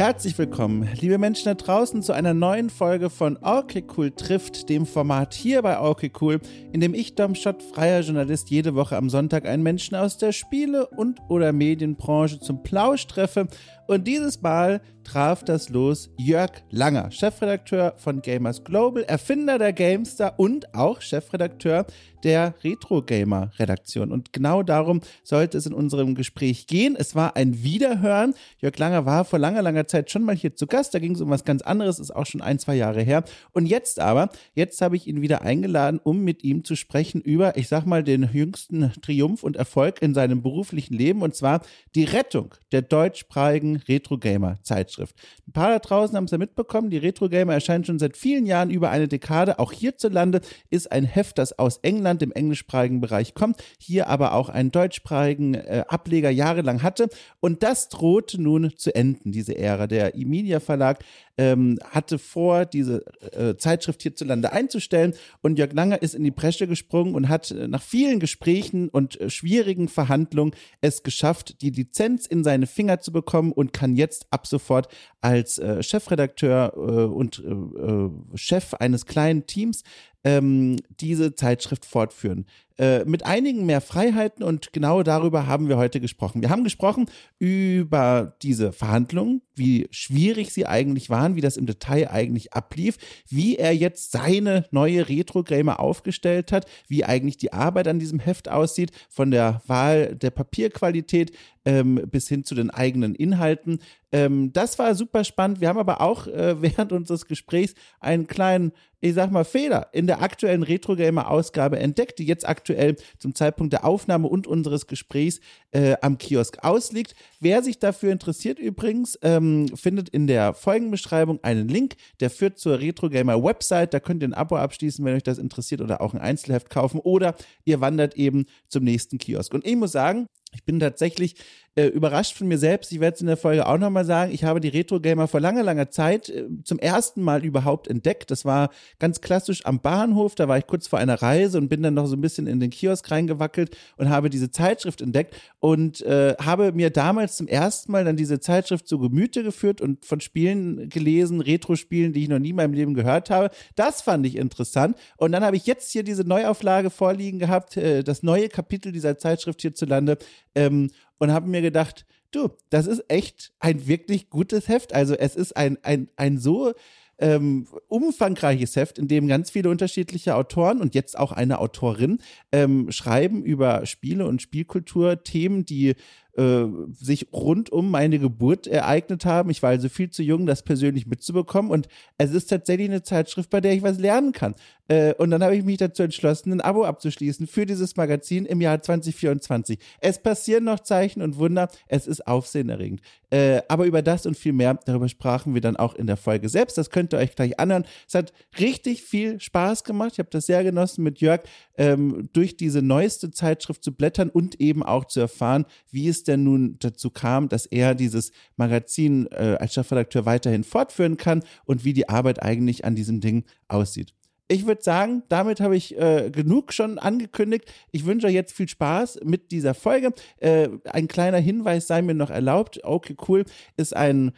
Herzlich willkommen, liebe Menschen da draußen, zu einer neuen Folge von Okay Cool trifft, dem Format hier bei Okay Cool, in dem ich, Dom Schott, freier Journalist, jede Woche am Sonntag einen Menschen aus der Spiele- und oder Medienbranche zum Plausch treffe. Und dieses Mal traf das los Jörg Langer, Chefredakteur von Gamers Global, Erfinder der GameStar und auch Chefredakteur der Retro Gamer Redaktion. Und genau darum sollte es in unserem Gespräch gehen. Es war ein Wiederhören. Jörg Langer war vor langer, langer Zeit schon mal hier zu Gast. Da ging es um was ganz anderes, ist auch schon ein, zwei Jahre her. Und jetzt aber, jetzt habe ich ihn wieder eingeladen, um mit ihm zu sprechen über, ich sag mal, den jüngsten Triumph und Erfolg in seinem beruflichen Leben und zwar die Rettung der deutschsprachigen Retro Gamer Zeitschrift. Ein paar da draußen haben es ja mitbekommen. Die Retro Gamer erscheint schon seit vielen Jahren, über eine Dekade. Auch hierzulande ist ein Heft, das aus England, im englischsprachigen Bereich kommt, hier aber auch einen deutschsprachigen äh, Ableger jahrelang hatte. Und das droht nun zu enden, diese Ära. Der Emilia Verlag ähm, hatte vor, diese äh, Zeitschrift hierzulande einzustellen. Und Jörg Langer ist in die Bresche gesprungen und hat äh, nach vielen Gesprächen und äh, schwierigen Verhandlungen es geschafft, die Lizenz in seine Finger zu bekommen und kann jetzt ab sofort als äh, Chefredakteur äh, und äh, Chef eines kleinen Teams ähm, diese Zeitschrift fortführen. Äh, mit einigen mehr Freiheiten und genau darüber haben wir heute gesprochen. Wir haben gesprochen über diese Verhandlungen, wie schwierig sie eigentlich waren, wie das im Detail eigentlich ablief, wie er jetzt seine neue Retro-Gamer aufgestellt hat, wie eigentlich die Arbeit an diesem Heft aussieht, von der Wahl der Papierqualität ähm, bis hin zu den eigenen Inhalten. Ähm, das war super spannend. Wir haben aber auch äh, während unseres Gesprächs einen kleinen, ich sag mal, Fehler in der aktuellen Retro-Gamer-Ausgabe entdeckt, die jetzt aktuell zum Zeitpunkt der Aufnahme und unseres Gesprächs äh, am Kiosk ausliegt. Wer sich dafür interessiert übrigens, ähm, findet in der Folgenbeschreibung einen Link, der führt zur Retro-Gamer-Website. Da könnt ihr ein Abo abschließen, wenn euch das interessiert oder auch ein Einzelheft kaufen oder ihr wandert eben zum nächsten Kiosk. Und ich muss sagen, ich bin tatsächlich äh, überrascht von mir selbst. Ich werde es in der Folge auch nochmal sagen. Ich habe die Retro-Gamer vor langer, langer Zeit äh, zum ersten Mal überhaupt entdeckt. Das war ganz klassisch am Bahnhof. Da war ich kurz vor einer Reise und bin dann noch so ein bisschen in den Kiosk reingewackelt und habe diese Zeitschrift entdeckt und äh, habe mir damals zum ersten Mal dann diese Zeitschrift zu Gemüte geführt und von Spielen gelesen, Retro-Spielen, die ich noch nie in meinem Leben gehört habe. Das fand ich interessant. Und dann habe ich jetzt hier diese Neuauflage vorliegen gehabt, äh, das neue Kapitel dieser Zeitschrift hierzulande ähm, und habe mir gedacht, du, das ist echt ein wirklich gutes Heft. Also es ist ein, ein, ein so ähm, umfangreiches Heft, in dem ganz viele unterschiedliche Autoren und jetzt auch eine Autorin ähm, schreiben über Spiele und Spielkultur, Themen, die äh, sich rund um meine Geburt ereignet haben. Ich war also viel zu jung, das persönlich mitzubekommen. Und es ist tatsächlich eine Zeitschrift, bei der ich was lernen kann. Äh, und dann habe ich mich dazu entschlossen, ein Abo abzuschließen für dieses Magazin im Jahr 2024. Es passieren noch Zeichen und Wunder. Es ist aufsehenerregend. Äh, aber über das und viel mehr, darüber sprachen wir dann auch in der Folge selbst. Das könnt ihr euch gleich anhören. Es hat richtig viel Spaß gemacht. Ich habe das sehr genossen, mit Jörg ähm, durch diese neueste Zeitschrift zu blättern und eben auch zu erfahren, wie es denn nun dazu kam, dass er dieses Magazin äh, als Chefredakteur weiterhin fortführen kann und wie die Arbeit eigentlich an diesem Ding aussieht. Ich würde sagen, damit habe ich äh, genug schon angekündigt. Ich wünsche euch jetzt viel Spaß mit dieser Folge. Äh, ein kleiner Hinweis sei mir noch erlaubt. Okay, cool. Ist ein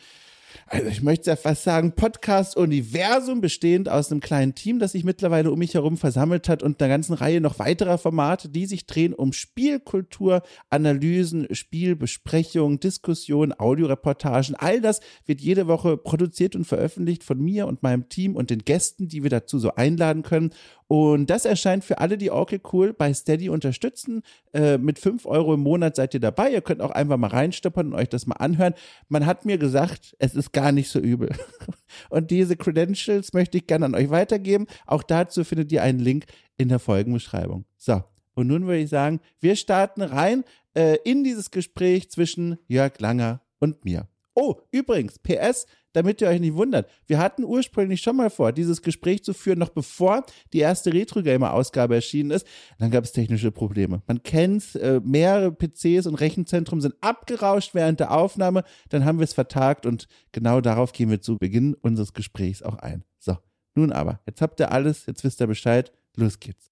also ich möchte ja fast sagen, Podcast-Universum bestehend aus einem kleinen Team, das sich mittlerweile um mich herum versammelt hat und einer ganzen Reihe noch weiterer Formate, die sich drehen um Spielkultur, Analysen, Spielbesprechungen, Diskussionen, Audioreportagen. All das wird jede Woche produziert und veröffentlicht von mir und meinem Team und den Gästen, die wir dazu so einladen können. Und das erscheint für alle, die okay cool bei Steady unterstützen. Äh, mit 5 Euro im Monat seid ihr dabei. Ihr könnt auch einfach mal reinstoppern und euch das mal anhören. Man hat mir gesagt, es ist gar nicht so übel. Und diese Credentials möchte ich gerne an euch weitergeben. Auch dazu findet ihr einen Link in der Folgenbeschreibung. So, und nun würde ich sagen, wir starten rein äh, in dieses Gespräch zwischen Jörg Langer und mir. Oh, übrigens, PS, damit ihr euch nicht wundert. Wir hatten ursprünglich schon mal vor, dieses Gespräch zu führen, noch bevor die erste Retro-Gamer-Ausgabe erschienen ist. Dann gab es technische Probleme. Man kennt äh, mehrere PCs und Rechenzentren sind abgerauscht während der Aufnahme. Dann haben wir es vertagt und genau darauf gehen wir zu Beginn unseres Gesprächs auch ein. So, nun aber, jetzt habt ihr alles, jetzt wisst ihr Bescheid. Los geht's.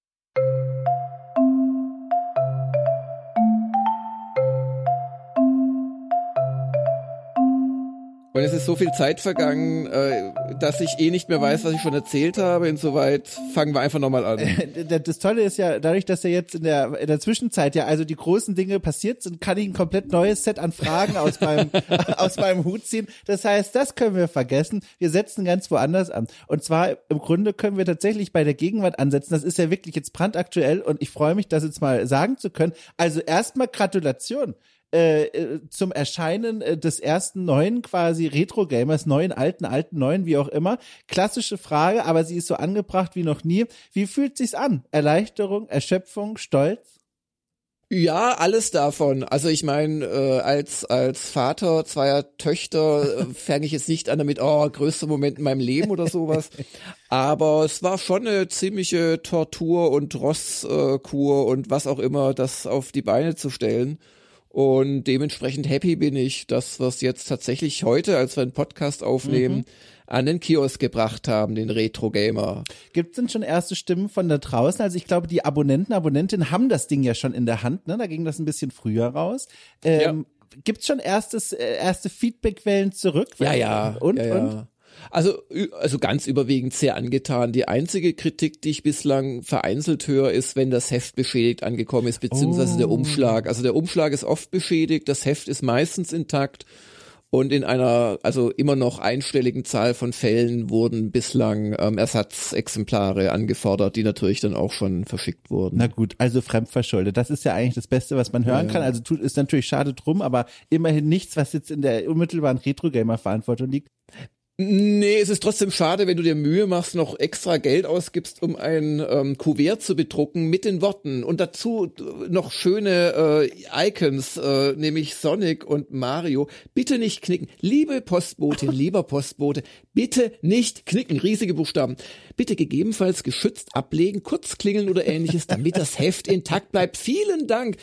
Und es ist so viel Zeit vergangen, äh, dass ich eh nicht mehr weiß, was ich schon erzählt habe. Insoweit fangen wir einfach nochmal an. Das Tolle ist ja, dadurch, dass ja jetzt in der, in der Zwischenzeit ja also die großen Dinge passiert sind, kann ich ein komplett neues Set an Fragen aus meinem, aus meinem Hut ziehen. Das heißt, das können wir vergessen. Wir setzen ganz woanders an. Und zwar im Grunde können wir tatsächlich bei der Gegenwart ansetzen. Das ist ja wirklich jetzt brandaktuell und ich freue mich, das jetzt mal sagen zu können. Also erstmal Gratulation. Äh, äh, zum Erscheinen äh, des ersten neuen quasi Retro-Gamers, neuen, alten, alten, neuen, wie auch immer. Klassische Frage, aber sie ist so angebracht wie noch nie. Wie fühlt sich's an? Erleichterung, Erschöpfung, Stolz? Ja, alles davon. Also ich meine, äh, als als Vater zweier Töchter äh, fange ich jetzt nicht an damit, oh, größter Moment in meinem Leben oder sowas. Aber es war schon eine ziemliche Tortur und Rosskur und was auch immer, das auf die Beine zu stellen. Und dementsprechend happy bin ich, dass wir es jetzt tatsächlich heute, als wir einen Podcast aufnehmen, mhm. an den Kiosk gebracht haben, den Retro Gamer. Gibt es denn schon erste Stimmen von da draußen? Also ich glaube, die Abonnenten, Abonnentinnen haben das Ding ja schon in der Hand, ne? Da ging das ein bisschen früher raus. Ähm, ja. Gibt's schon erstes, äh, erste Feedbackwellen zurück? Ja, ja. Und, ja, ja. und? Also, also ganz überwiegend sehr angetan. Die einzige Kritik, die ich bislang vereinzelt höre, ist, wenn das Heft beschädigt angekommen ist, beziehungsweise oh. der Umschlag. Also der Umschlag ist oft beschädigt, das Heft ist meistens intakt. Und in einer, also immer noch einstelligen Zahl von Fällen wurden bislang ähm, Ersatzexemplare angefordert, die natürlich dann auch schon verschickt wurden. Na gut, also fremdverschuldet. Das ist ja eigentlich das Beste, was man hören ja. kann. Also tut, ist natürlich schade drum, aber immerhin nichts, was jetzt in der unmittelbaren Retro-Gamer-Verantwortung liegt. Nee, es ist trotzdem schade, wenn du dir Mühe machst, noch extra Geld ausgibst, um ein ähm, Kuvert zu bedrucken mit den Worten und dazu noch schöne äh, Icons, äh, nämlich Sonic und Mario. Bitte nicht knicken. Liebe Postbotin, lieber Postbote, bitte nicht knicken. Riesige Buchstaben. Bitte gegebenenfalls geschützt ablegen, kurz klingeln oder ähnliches, damit das Heft intakt bleibt. Vielen Dank.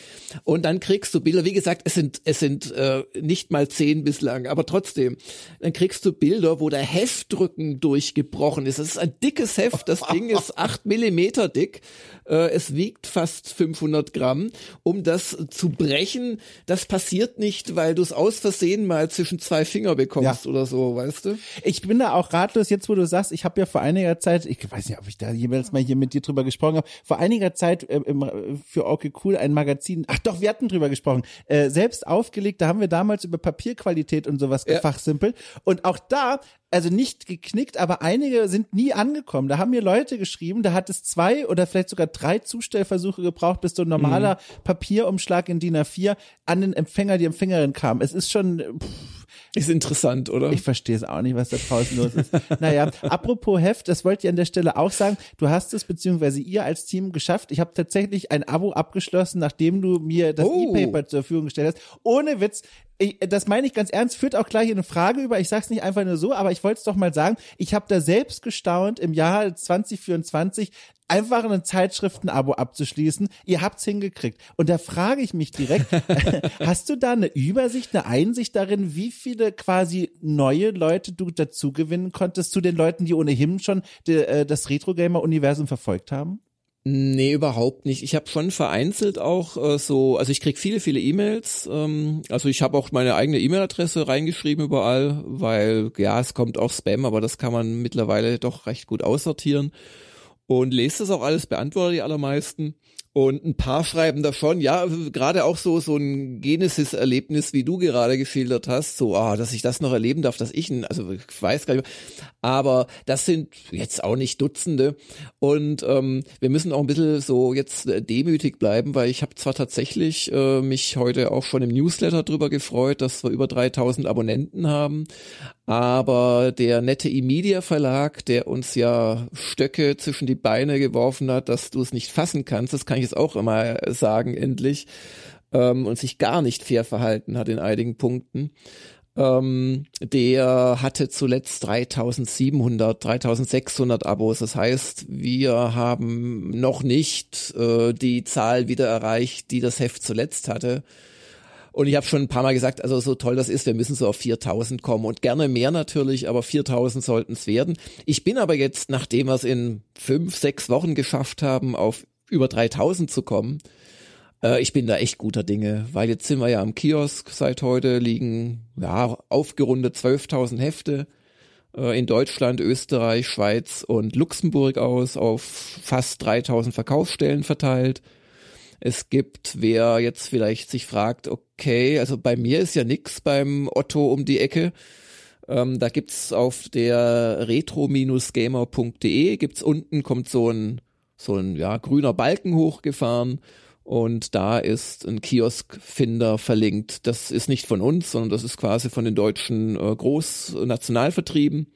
Und dann kriegst du Bilder. Wie gesagt, es sind es sind äh, nicht mal zehn bislang, aber trotzdem. Dann kriegst du Bilder, wo der Heftdrücken durchgebrochen ist. Das ist ein dickes Heft. Das Ding ist acht Millimeter dick. Äh, es wiegt fast 500 Gramm. Um das zu brechen, das passiert nicht, weil du es aus Versehen mal zwischen zwei Finger bekommst ja. oder so, weißt du? Ich bin da auch ratlos, jetzt wo du sagst, ich habe ja vor einiger Zeit, ich weiß nicht, ob ich da jemals mal hier mit dir drüber gesprochen habe, vor einiger Zeit äh, im, für Okay Cool ein Magazin, ach doch, wir hatten drüber gesprochen, äh, selbst aufgelegt, da haben wir damals über Papierqualität und sowas ja. gefachsimpelt. Und auch da also nicht geknickt, aber einige sind nie angekommen. Da haben mir Leute geschrieben, da hat es zwei oder vielleicht sogar drei Zustellversuche gebraucht, bis so ein normaler mhm. Papierumschlag in DIN A4 an den Empfänger, die Empfängerin kam. Es ist schon, pff, ist interessant, oder? Ich verstehe es auch nicht, was da draußen los ist. naja, apropos Heft, das wollte ich an der Stelle auch sagen. Du hast es, beziehungsweise ihr als Team geschafft. Ich habe tatsächlich ein Abo abgeschlossen, nachdem du mir das oh. E-Paper zur Verfügung gestellt hast. Ohne Witz. Ich, das meine ich ganz ernst, führt auch gleich in eine Frage über. Ich sage es nicht einfach nur so, aber ich wollte es doch mal sagen. Ich habe da selbst gestaunt im Jahr 2024, einfach ein Zeitschriftenabo abzuschließen. Ihr habt's hingekriegt. Und da frage ich mich direkt, hast du da eine Übersicht, eine Einsicht darin, wie viele quasi neue Leute du dazu gewinnen konntest zu den Leuten, die ohnehin schon die, äh, das Retro-Gamer-Universum verfolgt haben? Nee, überhaupt nicht. Ich habe schon vereinzelt auch äh, so, also ich krieg viele, viele E-Mails. Ähm, also ich habe auch meine eigene E-Mail-Adresse reingeschrieben überall, weil ja, es kommt auch Spam, aber das kann man mittlerweile doch recht gut aussortieren und lest das auch alles, beantworte die allermeisten. Und ein paar schreiben da schon, ja, gerade auch so, so ein Genesis-Erlebnis, wie du gerade geschildert hast, so, ah, dass ich das noch erleben darf, dass ich, ein, also ich weiß gar nicht, aber das sind jetzt auch nicht Dutzende. Und ähm, wir müssen auch ein bisschen so jetzt demütig bleiben, weil ich habe zwar tatsächlich äh, mich heute auch schon im Newsletter drüber gefreut, dass wir über 3000 Abonnenten haben, aber der nette E-Media Verlag, der uns ja Stöcke zwischen die Beine geworfen hat, dass du es nicht fassen kannst, das kann ich jetzt auch immer sagen, endlich, ähm, und sich gar nicht fair verhalten hat in einigen Punkten. Ähm, der hatte zuletzt 3700, 3600 Abos. Das heißt, wir haben noch nicht äh, die Zahl wieder erreicht, die das Heft zuletzt hatte. Und ich habe schon ein paar Mal gesagt, also so toll das ist, wir müssen so auf 4000 kommen und gerne mehr natürlich, aber 4000 sollten es werden. Ich bin aber jetzt, nachdem wir es in fünf, sechs Wochen geschafft haben, auf über 3000 zu kommen, Äh, ich bin da echt guter Dinge, weil jetzt sind wir ja am Kiosk seit heute, liegen ja aufgerundet 12.000 Hefte äh, in Deutschland, Österreich, Schweiz und Luxemburg aus, auf fast 3000 Verkaufsstellen verteilt. Es gibt, wer jetzt vielleicht sich fragt, okay, also bei mir ist ja nix beim Otto um die Ecke. Ähm, da gibt's auf der retro-gamer.de gibt's unten kommt so ein so ein ja grüner Balken hochgefahren und da ist ein Kioskfinder verlinkt. Das ist nicht von uns, sondern das ist quasi von den deutschen äh, Großnationalvertrieben.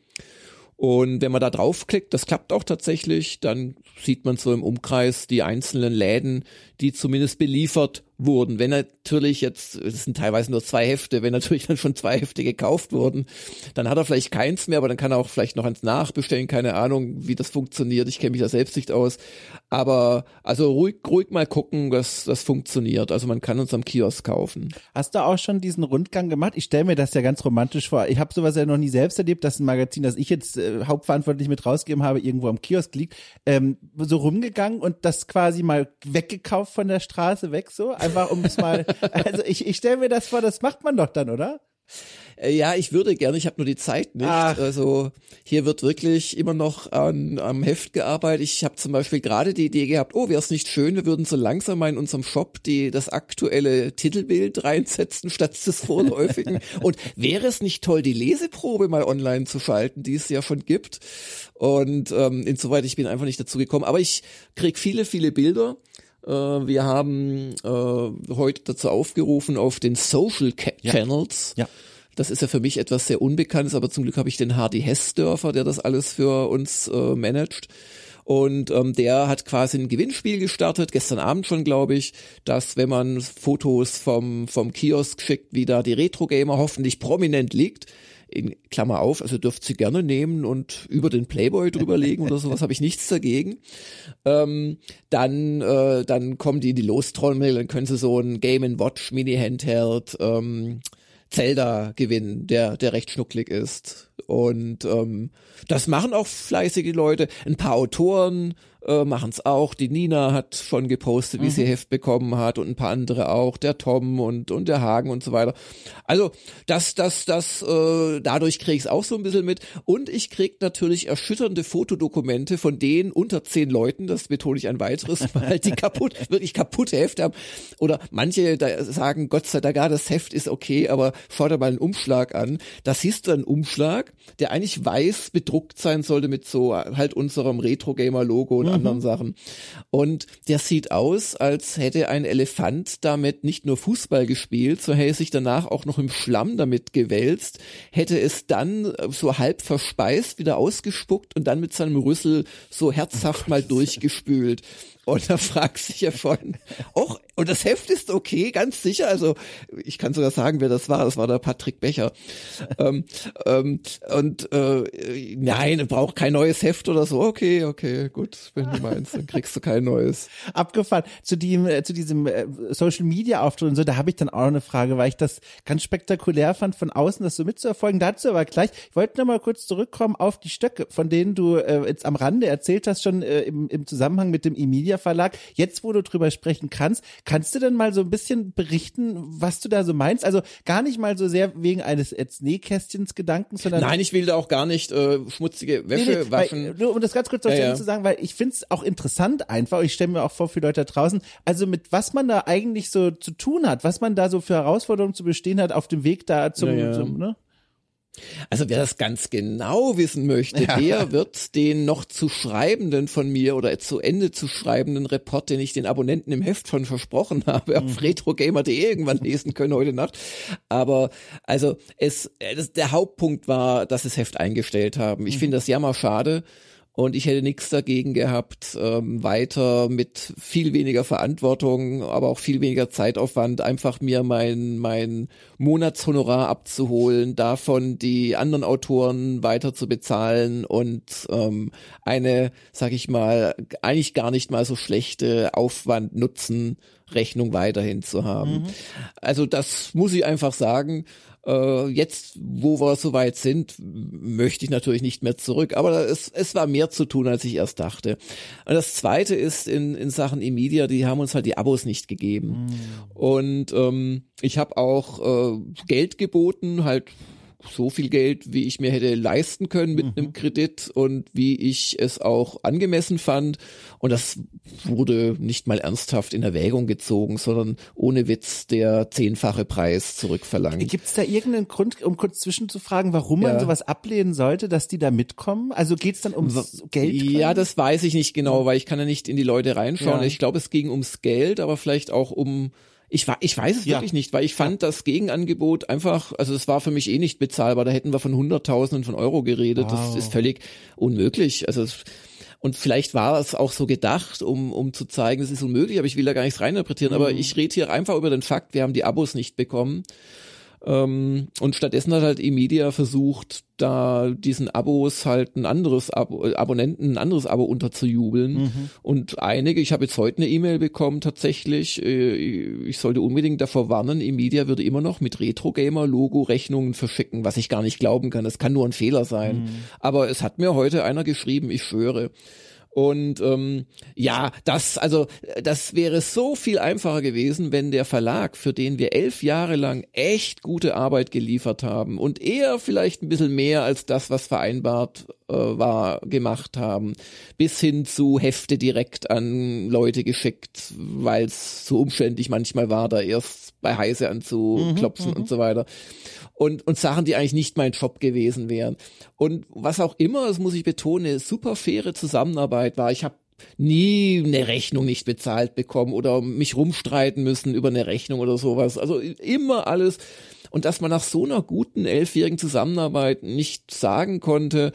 Und wenn man da draufklickt, das klappt auch tatsächlich, dann sieht man so im Umkreis die einzelnen Läden, die zumindest beliefert wurden. Wenn natürlich jetzt, es sind teilweise nur zwei Hefte, wenn natürlich dann schon zwei Hefte gekauft wurden, dann hat er vielleicht keins mehr, aber dann kann er auch vielleicht noch eins nachbestellen, keine Ahnung, wie das funktioniert. Ich kenne mich da selbst nicht aus. Aber also ruhig, ruhig mal gucken, dass das funktioniert. Also man kann uns am Kiosk kaufen. Hast du auch schon diesen Rundgang gemacht? Ich stelle mir das ja ganz romantisch vor. Ich habe sowas ja noch nie selbst erlebt, dass ein Magazin, das ich jetzt äh, hauptverantwortlich mit rausgegeben habe, irgendwo am Kiosk liegt, ähm, so rumgegangen und das quasi mal weggekauft von der Straße weg so. Einfach um es mal, also ich, ich stelle mir das vor, das macht man doch dann, oder? Äh, ja, ich würde gerne, ich habe nur die Zeit nicht. Ach. Also hier wird wirklich immer noch an, am Heft gearbeitet. Ich habe zum Beispiel gerade die Idee gehabt, oh, wäre es nicht schön, wir würden so langsam mal in unserem Shop die das aktuelle Titelbild reinsetzen statt des vorläufigen. Und wäre es nicht toll, die Leseprobe mal online zu schalten, die es ja schon gibt. Und ähm, insoweit, ich bin einfach nicht dazu gekommen. Aber ich krieg viele, viele Bilder. Äh, wir haben äh, heute dazu aufgerufen auf den Social Channels. Ja. ja das ist ja für mich etwas sehr Unbekanntes, aber zum Glück habe ich den Hardy Hessdörfer, der das alles für uns äh, managt. Und ähm, der hat quasi ein Gewinnspiel gestartet, gestern Abend schon, glaube ich, dass wenn man Fotos vom, vom Kiosk schickt, wie da die Retro-Gamer hoffentlich prominent liegt, in Klammer auf, also dürft sie gerne nehmen und über den Playboy drüberlegen oder sowas, habe ich nichts dagegen. Ähm, dann, äh, dann kommen die in die Lostrommel, dann können sie so ein Game Watch Mini Handheld ähm, Zelda gewinnen, der, der recht schnucklig ist. Und ähm, das machen auch fleißige Leute. Ein paar Autoren äh, machen es auch. Die Nina hat schon gepostet, wie mhm. sie Heft bekommen hat und ein paar andere auch. Der Tom und, und der Hagen und so weiter. Also das, das, das, äh, dadurch krieg ich es auch so ein bisschen mit. Und ich krieg natürlich erschütternde Fotodokumente von denen unter zehn Leuten, das betone ich ein weiteres Mal, die kaputt, wirklich kaputte Hefte haben. Oder manche da sagen, Gott sei Dank, ja, das Heft ist okay, aber dir mal einen Umschlag an. Da siehst du einen Umschlag, der eigentlich weiß bedruckt sein sollte mit so halt unserem Retro-Gamer-Logo und mhm. Anderen Sachen. Und der sieht aus, als hätte ein Elefant damit nicht nur Fußball gespielt, so hätte sich danach auch noch im Schlamm damit gewälzt, hätte es dann so halb verspeist wieder ausgespuckt und dann mit seinem Rüssel so herzhaft oh mal durchgespült. Und da fragt sich ja von, oh, und das Heft ist okay, ganz sicher. Also ich kann sogar sagen, wer das war. Das war der Patrick Becher. ähm, ähm, und äh, nein, braucht kein neues Heft oder so. Okay, okay, gut, wenn du meinst, dann kriegst du kein neues. Abgefahren. Zu dem, äh, zu diesem äh, Social Media Auftritt und so, da habe ich dann auch eine Frage, weil ich das ganz spektakulär fand, von außen das so mitzuerfolgen. Dazu aber gleich. Ich wollte noch mal kurz zurückkommen auf die Stöcke, von denen du äh, jetzt am Rande erzählt hast, schon äh, im, im Zusammenhang mit dem Emilia Verlag. Jetzt, wo du drüber sprechen kannst, kannst du denn mal so ein bisschen berichten, was du da so meinst? Also gar nicht mal so sehr wegen eines Nähkästchens Gedankens, sondern Nein, ich will da auch gar nicht äh, schmutzige Wäsche nee, nee, waschen. Weil, nur um das ganz kurz ja, ja. zu sagen, weil ich finde es auch interessant einfach, ich stelle mir auch vor für Leute da draußen, also mit was man da eigentlich so zu tun hat, was man da so für Herausforderungen zu bestehen hat auf dem Weg da zum, ja, zum ne? Also wer das ganz genau wissen möchte, ja. der wird den noch zu schreibenden von mir oder zu Ende zu schreibenden Report, den ich den Abonnenten im Heft von versprochen habe, mhm. auf retrogamer.de irgendwann lesen können heute Nacht. Aber also es, das, der Hauptpunkt war, dass es Heft eingestellt haben. Ich mhm. finde das jammer schade. Und ich hätte nichts dagegen gehabt, ähm, weiter mit viel weniger Verantwortung, aber auch viel weniger Zeitaufwand, einfach mir mein, mein Monatshonorar abzuholen, davon die anderen Autoren weiter zu bezahlen und ähm, eine, sag ich mal, eigentlich gar nicht mal so schlechte Aufwand-Nutzen-Rechnung weiterhin zu haben. Mhm. Also das muss ich einfach sagen. Äh, jetzt, wo wir soweit sind, möchte ich natürlich nicht mehr zurück, aber es, es war mehr zu tun, als ich erst dachte. Und das Zweite ist in, in Sachen E-Media, die haben uns halt die Abos nicht gegeben. Mm. Und ähm, ich habe auch äh, Geld geboten, halt so viel Geld, wie ich mir hätte leisten können mit mhm. einem Kredit und wie ich es auch angemessen fand. Und das wurde nicht mal ernsthaft in Erwägung gezogen, sondern ohne Witz der zehnfache Preis zurückverlangt. Gibt es da irgendeinen Grund, um kurz zwischenzufragen, warum ja. man sowas ablehnen sollte, dass die da mitkommen? Also geht es dann ums Geld? Ja, das weiß ich nicht genau, weil ich kann ja nicht in die Leute reinschauen. Ja. Ich glaube, es ging ums Geld, aber vielleicht auch um ich, ich weiß es ja. wirklich nicht, weil ich fand ja. das Gegenangebot einfach, also es war für mich eh nicht bezahlbar. Da hätten wir von Hunderttausenden von Euro geredet. Wow. Das ist völlig unmöglich. Also und vielleicht war es auch so gedacht, um, um zu zeigen, es ist unmöglich, aber ich will da gar nichts reininterpretieren. Mhm. Aber ich rede hier einfach über den Fakt, wir haben die Abos nicht bekommen. Ähm, und stattdessen hat halt eMedia versucht, da diesen Abos halt ein anderes Abo, äh, Abonnenten ein anderes Abo unterzujubeln. Mhm. Und einige, ich habe jetzt heute eine E-Mail bekommen tatsächlich, äh, ich sollte unbedingt davor warnen, eMedia würde immer noch mit Retro-Gamer-Logo Rechnungen verschicken, was ich gar nicht glauben kann. Das kann nur ein Fehler sein. Mhm. Aber es hat mir heute einer geschrieben, ich schwöre. Und ähm, ja, das, also das wäre so viel einfacher gewesen, wenn der Verlag, für den wir elf Jahre lang echt gute Arbeit geliefert haben und eher vielleicht ein bisschen mehr als das, was vereinbart äh, war, gemacht haben, bis hin zu Hefte direkt an Leute geschickt, weil es so umständlich manchmal war, da erst bei Heise anzuklopfen mhm, und mhm. so weiter und, und Sachen, die eigentlich nicht mein Job gewesen wären. Und was auch immer, das muss ich betonen, eine super faire Zusammenarbeit war. Ich habe nie eine Rechnung nicht bezahlt bekommen oder mich rumstreiten müssen über eine Rechnung oder sowas. Also immer alles. Und dass man nach so einer guten elfjährigen Zusammenarbeit nicht sagen konnte,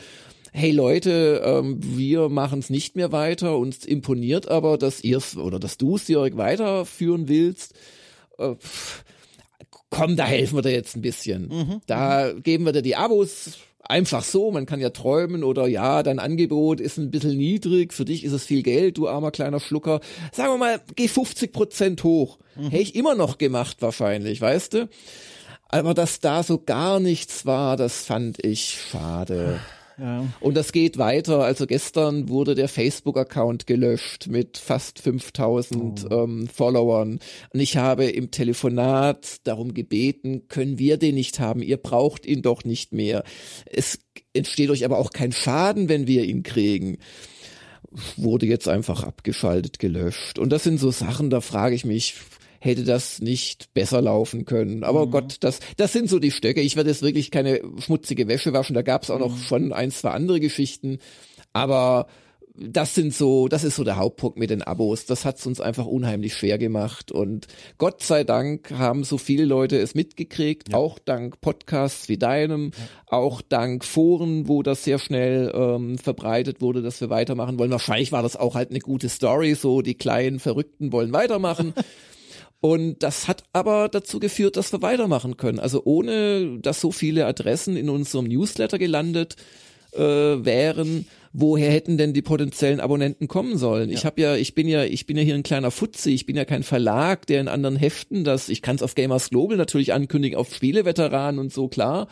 hey Leute, ähm, wir machen es nicht mehr weiter, uns imponiert aber, dass ihr es oder dass du es, Jörg, weiterführen willst. Äh, komm, da helfen wir dir jetzt ein bisschen. Mhm. Da geben wir dir die Abos einfach so, man kann ja träumen oder ja, dein Angebot ist ein bisschen niedrig, für dich ist es viel Geld, du armer kleiner Schlucker. Sagen wir mal, geh 50 Prozent hoch. Mhm. Hätte ich immer noch gemacht wahrscheinlich, weißt du? Aber dass da so gar nichts war, das fand ich schade. Ja. Und das geht weiter. Also gestern wurde der Facebook-Account gelöscht mit fast 5000 oh. ähm, Followern. Und ich habe im Telefonat darum gebeten, können wir den nicht haben? Ihr braucht ihn doch nicht mehr. Es entsteht euch aber auch kein Schaden, wenn wir ihn kriegen wurde jetzt einfach abgeschaltet, gelöscht. Und das sind so Sachen, da frage ich mich, hätte das nicht besser laufen können. Aber mhm. Gott, das, das sind so die Stöcke. Ich werde jetzt wirklich keine schmutzige Wäsche waschen. Da gab es auch noch mhm. schon ein, zwei andere Geschichten. Aber das sind so, das ist so der Hauptpunkt mit den Abos. Das hat's uns einfach unheimlich schwer gemacht. Und Gott sei Dank haben so viele Leute es mitgekriegt, ja. auch dank Podcasts wie deinem, ja. auch dank Foren, wo das sehr schnell ähm, verbreitet wurde, dass wir weitermachen wollen. Wahrscheinlich war das auch halt eine gute Story, so die kleinen Verrückten wollen weitermachen. Und das hat aber dazu geführt, dass wir weitermachen können. Also ohne, dass so viele Adressen in unserem Newsletter gelandet äh, wären, woher hätten denn die potenziellen Abonnenten kommen sollen? Ja. Ich habe ja, ich bin ja, ich bin ja hier ein kleiner Futzi, ich bin ja kein Verlag, der in anderen Heften das, ich kann es auf Gamers Global natürlich ankündigen, auf Spieleveteranen und so, klar.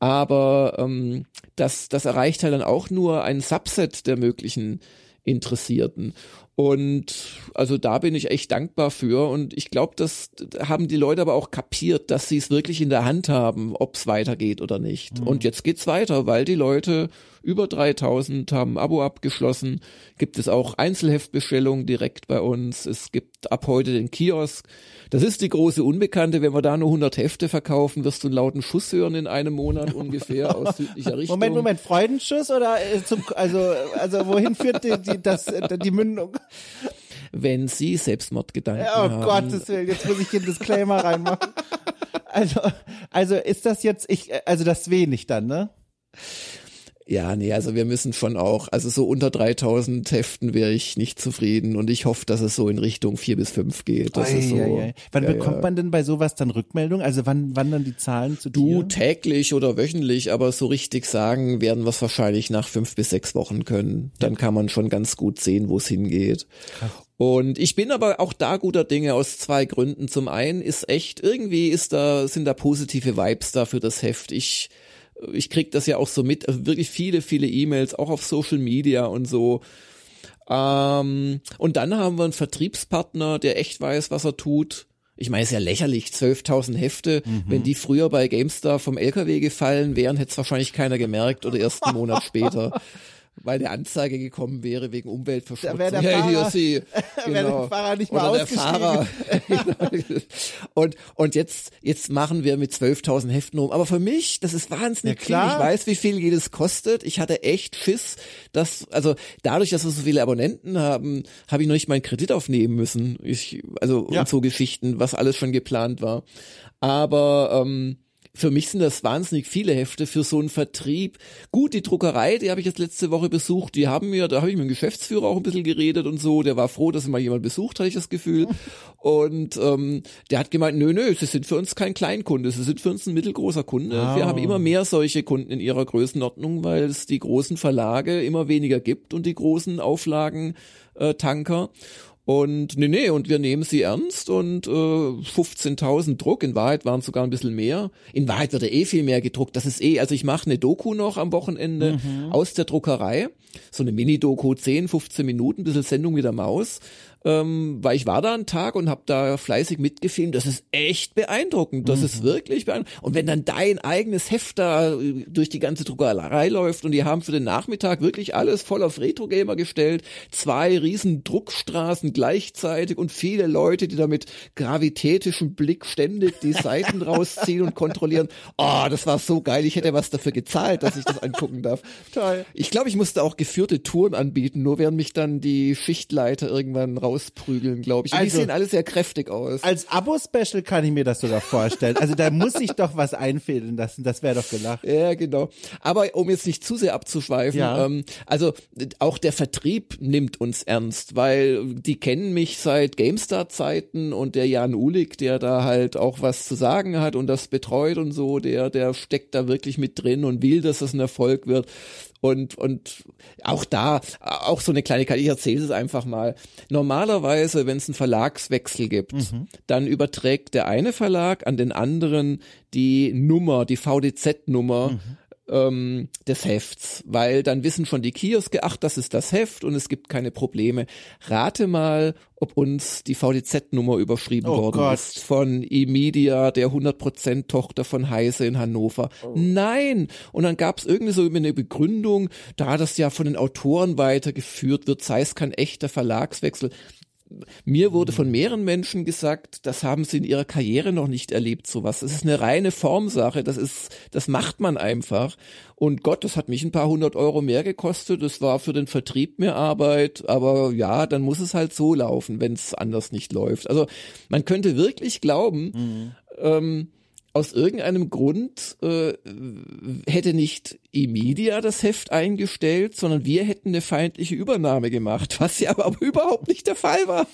Aber ähm, das, das erreicht halt dann auch nur ein Subset der möglichen Interessierten. Und also da bin ich echt dankbar für. Und ich glaube, das haben die Leute aber auch kapiert, dass sie es wirklich in der Hand haben, ob es weitergeht oder nicht. Mhm. Und jetzt geht's weiter, weil die Leute über 3000 haben ein Abo abgeschlossen. Gibt es auch Einzelheftbestellungen direkt bei uns. Es gibt ab heute den Kiosk. Das ist die große Unbekannte. Wenn wir da nur 100 Hefte verkaufen, wirst du einen lauten Schuss hören in einem Monat ungefähr aus südlicher Richtung. Moment, Moment, Freudenschuss oder äh, zum, also, also wohin führt die, die, das, die Mündung? Wenn Sie Selbstmordgedanken oh, haben. Oh Gottes Willen, jetzt muss ich hier einen Disclaimer reinmachen. Also, also ist das jetzt, ich, also das wenig dann, ne? Ja, nee, also wir müssen schon auch, also so unter 3000 Heften wäre ich nicht zufrieden und ich hoffe, dass es so in Richtung vier bis fünf geht. Das ei, ist so, ei, ei. Wann ja, bekommt ja. man denn bei sowas dann Rückmeldung? Also wann, wann dann die Zahlen zu dir? Du täglich oder wöchentlich, aber so richtig sagen werden wir es wahrscheinlich nach fünf bis sechs Wochen können. Dann kann man schon ganz gut sehen, wo es hingeht. Krass. Und ich bin aber auch da guter Dinge aus zwei Gründen. Zum einen ist echt, irgendwie ist da, sind da positive Vibes da für das Heft. Ich, ich krieg das ja auch so mit, also wirklich viele, viele E-Mails, auch auf Social Media und so. Ähm, und dann haben wir einen Vertriebspartner, der echt weiß, was er tut. Ich meine, es ist ja lächerlich, 12.000 Hefte. Mhm. Wenn die früher bei GameStar vom LKW gefallen wären, hätte es wahrscheinlich keiner gemerkt oder erst einen Monat später weil eine Anzeige gekommen wäre wegen Umweltverschmutzung. Da der Fahrer, hey, genau. der Fahrer nicht mal Oder der Fahrer. und, und jetzt, jetzt machen wir mit 12.000 Heften um. Aber für mich, das ist wahnsinnig ja, klar. viel. Ich weiß, wie viel jedes kostet. Ich hatte echt Schiss, dass, also dadurch, dass wir so viele Abonnenten haben, habe ich noch nicht meinen Kredit aufnehmen müssen. Ich, also, ja. und so Geschichten, was alles schon geplant war. Aber, ähm, für mich sind das wahnsinnig viele Hefte für so einen Vertrieb. Gut, die Druckerei, die habe ich jetzt letzte Woche besucht, die haben mir, da habe ich mit dem Geschäftsführer auch ein bisschen geredet und so, der war froh, dass mal jemand besucht, hatte ich das Gefühl. Und ähm, der hat gemeint, nö, nö, sie sind für uns kein Kleinkunde, sie sind für uns ein mittelgroßer Kunde. Oh. Wir haben immer mehr solche Kunden in ihrer Größenordnung, weil es die großen Verlage immer weniger gibt und die großen Auflagen äh, Tanker. Und nee, nee, und wir nehmen sie ernst und äh, 15.000 Druck, in Wahrheit waren es sogar ein bisschen mehr. In Wahrheit wird er eh viel mehr gedruckt. Das ist eh, also ich mache eine Doku noch am Wochenende mhm. aus der Druckerei. So eine Mini-Doku, 10, 15 Minuten, ein bisschen Sendung mit der Maus ähm, weil ich war da einen Tag und habe da fleißig mitgefilmt. Das ist echt beeindruckend. Das mhm. ist wirklich beeindruckend. Und wenn dann dein eigenes Heft da äh, durch die ganze Druckerei läuft und die haben für den Nachmittag wirklich alles voll auf Retro-Gamer gestellt, zwei riesen Druckstraßen gleichzeitig und viele Leute, die da mit gravitätischem Blick ständig die Seiten rausziehen und kontrollieren. Oh, das war so geil. Ich hätte was dafür gezahlt, dass ich das angucken darf. Toll. Ich glaube, ich musste auch geführte Touren anbieten, nur während mich dann die Schichtleiter irgendwann raus rausprügeln, glaube ich. Und also, die sehen alle sehr kräftig aus. Als Abo-Special kann ich mir das sogar vorstellen. Also da muss ich doch was einfädeln lassen. Das wäre doch gelacht. Ja, genau. Aber um jetzt nicht zu sehr abzuschweifen, ja. ähm, also auch der Vertrieb nimmt uns ernst, weil die kennen mich seit GameStar-Zeiten und der Jan Ulig, der da halt auch was zu sagen hat und das betreut und so, der, der steckt da wirklich mit drin und will, dass das ein Erfolg wird. Und, und auch da, auch so eine Kleinigkeit, ich erzähle es einfach mal. Normalerweise, wenn es einen Verlagswechsel gibt, mhm. dann überträgt der eine Verlag an den anderen die Nummer, die VDZ-Nummer. Mhm ähm, des Hefts, weil dann wissen schon die Kioske, ach, das ist das Heft und es gibt keine Probleme. Rate mal, ob uns die VDZ-Nummer überschrieben oh worden Gott. ist von E-Media, der 100% Tochter von Heise in Hannover. Oh. Nein! Und dann gab es irgendwie so eine Begründung, da das ja von den Autoren weitergeführt wird, sei es kein echter Verlagswechsel mir wurde von mehreren Menschen gesagt, das haben sie in ihrer Karriere noch nicht erlebt, sowas. Das ist eine reine Formsache, das ist, das macht man einfach. Und Gott, das hat mich ein paar hundert Euro mehr gekostet, das war für den Vertrieb mehr Arbeit, aber ja, dann muss es halt so laufen, wenn es anders nicht läuft. Also man könnte wirklich glauben, mhm. ähm, aus irgendeinem Grund äh, hätte nicht Emidia das Heft eingestellt, sondern wir hätten eine feindliche Übernahme gemacht, was ja aber überhaupt nicht der Fall war.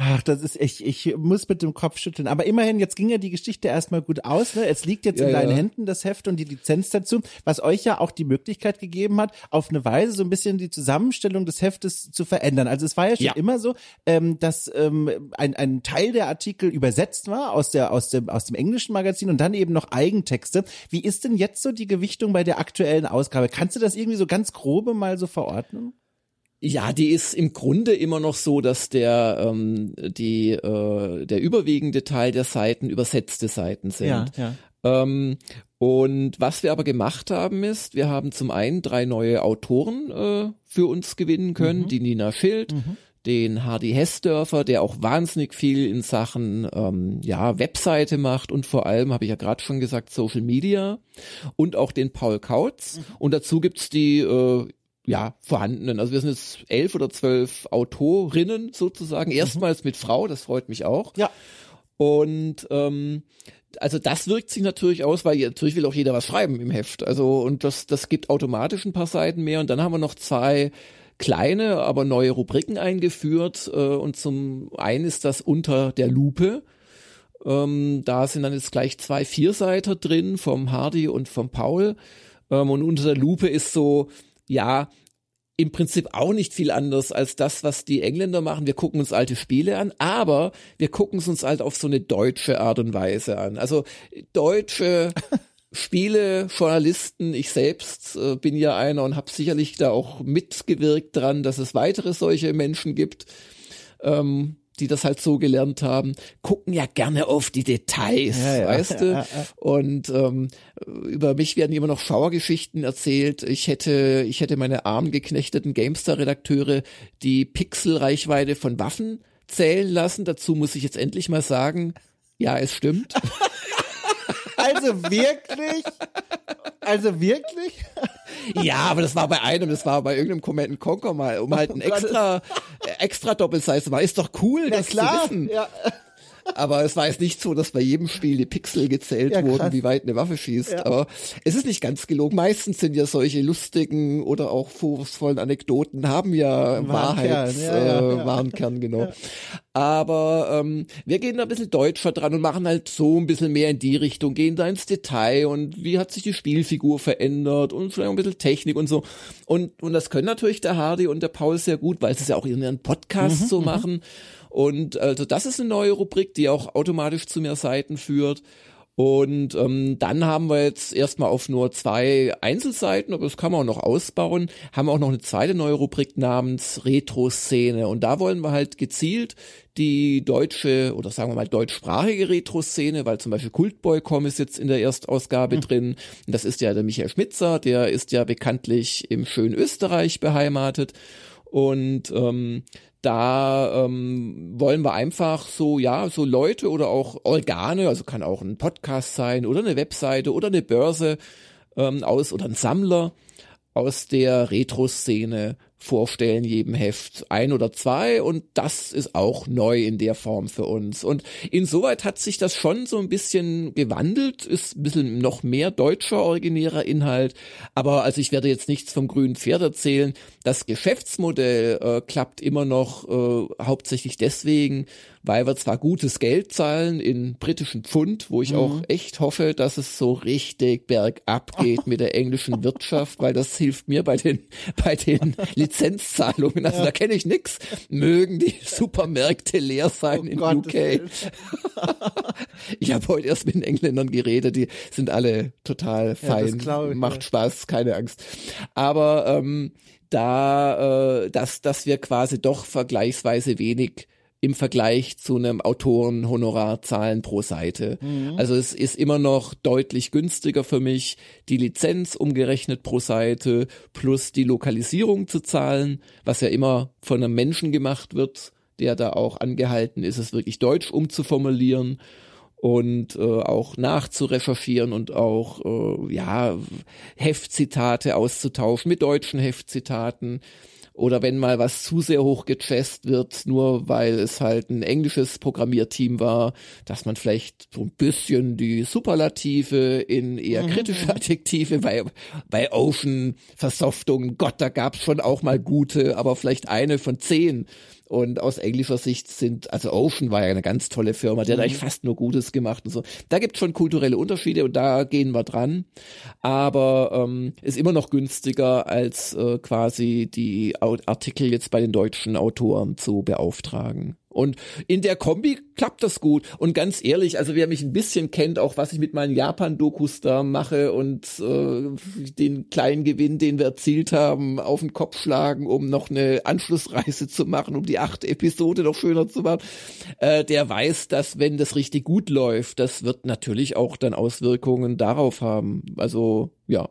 Ach, das ist echt, ich muss mit dem Kopf schütteln. Aber immerhin, jetzt ging ja die Geschichte erstmal gut aus. Ne? Es liegt jetzt ja, in deinen ja. Händen, das Heft und die Lizenz dazu, was euch ja auch die Möglichkeit gegeben hat, auf eine Weise so ein bisschen die Zusammenstellung des Heftes zu verändern. Also es war ja schon ja. immer so, ähm, dass ähm, ein, ein Teil der Artikel übersetzt war aus, der, aus, dem, aus dem englischen Magazin und dann eben noch Eigentexte. Wie ist denn jetzt so die Gewichtung bei der aktuellen Ausgabe? Kannst du das irgendwie so ganz grobe mal so verordnen? Ja, die ist im Grunde immer noch so, dass der ähm, die äh, der überwiegende Teil der Seiten übersetzte Seiten sind. Ja, ja. Ähm, und was wir aber gemacht haben ist, wir haben zum einen drei neue Autoren äh, für uns gewinnen können, mhm. die Nina Schild, mhm. den Hardy Hessdörfer, der auch wahnsinnig viel in Sachen ähm, ja Webseite macht und vor allem, habe ich ja gerade schon gesagt, Social Media und auch den Paul Kautz. Mhm. Und dazu gibt's die äh, ja, vorhandenen. Also wir sind jetzt elf oder zwölf Autorinnen sozusagen. Mhm. Erstmals mit Frau, das freut mich auch. Ja. Und ähm, also das wirkt sich natürlich aus, weil natürlich will auch jeder was schreiben im Heft. Also und das, das gibt automatisch ein paar Seiten mehr. Und dann haben wir noch zwei kleine, aber neue Rubriken eingeführt. Äh, und zum einen ist das unter der Lupe. Ähm, da sind dann jetzt gleich zwei Vierseiter drin vom Hardy und vom Paul. Ähm, und unter der Lupe ist so ja, im Prinzip auch nicht viel anders als das, was die Engländer machen. Wir gucken uns alte Spiele an, aber wir gucken es uns halt auf so eine deutsche Art und Weise an. Also deutsche Spiele, Journalisten, ich selbst äh, bin ja einer und habe sicherlich da auch mitgewirkt dran, dass es weitere solche Menschen gibt. Ähm, die das halt so gelernt haben, gucken ja gerne auf die Details, ja, ja, weißt du? Ja, und ähm, über mich werden immer noch Schauergeschichten erzählt. Ich hätte, ich hätte meine armen geknechteten Gamestar-Redakteure die Pixelreichweite von Waffen zählen lassen. Dazu muss ich jetzt endlich mal sagen, ja, es stimmt. Also wirklich? Also wirklich? Ja, aber das war bei einem, das war bei irgendeinem Command Conquer mal, um halt ein oh extra, extra Doppelsize zu machen. Ist doch cool, das klar. zu wissen. Ja. Aber es war jetzt nicht so, dass bei jedem Spiel die Pixel gezählt ja, wurden, wie weit eine Waffe schießt. Ja. Aber es ist nicht ganz gelogen. Meistens sind ja solche lustigen oder auch vorwurfsvollen Anekdoten haben ja Wahrheits, ja, äh, Warenkern, genau. Aber ähm, wir gehen da ein bisschen deutscher dran und machen halt so ein bisschen mehr in die Richtung, gehen da ins Detail und wie hat sich die Spielfigur verändert und vielleicht ein bisschen Technik und so. Und, und das können natürlich der Hardy und der Paul sehr gut, weil sie es ja auch in ihren Podcasts mhm, so mhm. Und also das ist eine neue Rubrik, die auch automatisch zu mehr Seiten führt. Und ähm, dann haben wir jetzt erstmal auf nur zwei Einzelseiten, aber das kann man auch noch ausbauen, haben wir auch noch eine zweite neue Rubrik namens Retro-Szene. Und da wollen wir halt gezielt die deutsche oder sagen wir mal deutschsprachige Retro-Szene, weil zum Beispiel Kultboy.com ist jetzt in der Erstausgabe mhm. drin. Und das ist ja der Michael Schmitzer, der ist ja bekanntlich im schönen Österreich beheimatet. Und ähm, da ähm, wollen wir einfach so, ja, so Leute oder auch Organe, also kann auch ein Podcast sein oder eine Webseite oder eine Börse ähm, aus oder ein Sammler aus der Retro-Szene vorstellen, jedem Heft ein oder zwei und das ist auch neu in der Form für uns. Und insoweit hat sich das schon so ein bisschen gewandelt, ist ein bisschen noch mehr deutscher originärer Inhalt, aber also ich werde jetzt nichts vom grünen Pferd erzählen. Das Geschäftsmodell äh, klappt immer noch äh, hauptsächlich deswegen, weil wir zwar gutes Geld zahlen in britischen Pfund, wo ich mhm. auch echt hoffe, dass es so richtig bergab geht mit der englischen Wirtschaft, weil das hilft mir bei den bei den Lizenzzahlungen. Also ja. da kenne ich nix. Mögen die Supermärkte leer sein oh in Gott, UK. ich habe heute erst mit den Engländern geredet, die sind alle total fein, ja, macht Spaß, keine Angst. Aber ähm, da, äh, dass, dass wir quasi doch vergleichsweise wenig im Vergleich zu einem Autorenhonorar zahlen pro Seite. Mhm. Also es ist immer noch deutlich günstiger für mich, die Lizenz umgerechnet pro Seite plus die Lokalisierung zu zahlen, was ja immer von einem Menschen gemacht wird, der da auch angehalten ist, es wirklich deutsch umzuformulieren und äh, auch nachzurecherchieren und auch äh, ja Heftzitate auszutauschen mit deutschen Heftzitaten oder wenn mal was zu sehr hoch gechest wird, nur weil es halt ein englisches Programmierteam war, dass man vielleicht so ein bisschen die Superlative in eher mhm, kritische. Adjektive bei, bei Ocean Versoftungen, Gott, da gab's schon auch mal gute, aber vielleicht eine von zehn und aus englischer Sicht sind, also Ocean war ja eine ganz tolle Firma, die hat eigentlich mhm. fast nur Gutes gemacht und so. Da gibt schon kulturelle Unterschiede und da gehen wir dran. Aber ähm, ist immer noch günstiger, als äh, quasi die Artikel jetzt bei den deutschen Autoren zu beauftragen. Und in der Kombi klappt das gut. Und ganz ehrlich, also wer mich ein bisschen kennt, auch was ich mit meinen Japan-Dokus da mache und äh, den kleinen Gewinn, den wir erzielt haben, auf den Kopf schlagen, um noch eine Anschlussreise zu machen, um die achte Episode noch schöner zu machen, äh, der weiß, dass wenn das richtig gut läuft, das wird natürlich auch dann Auswirkungen darauf haben. Also ja,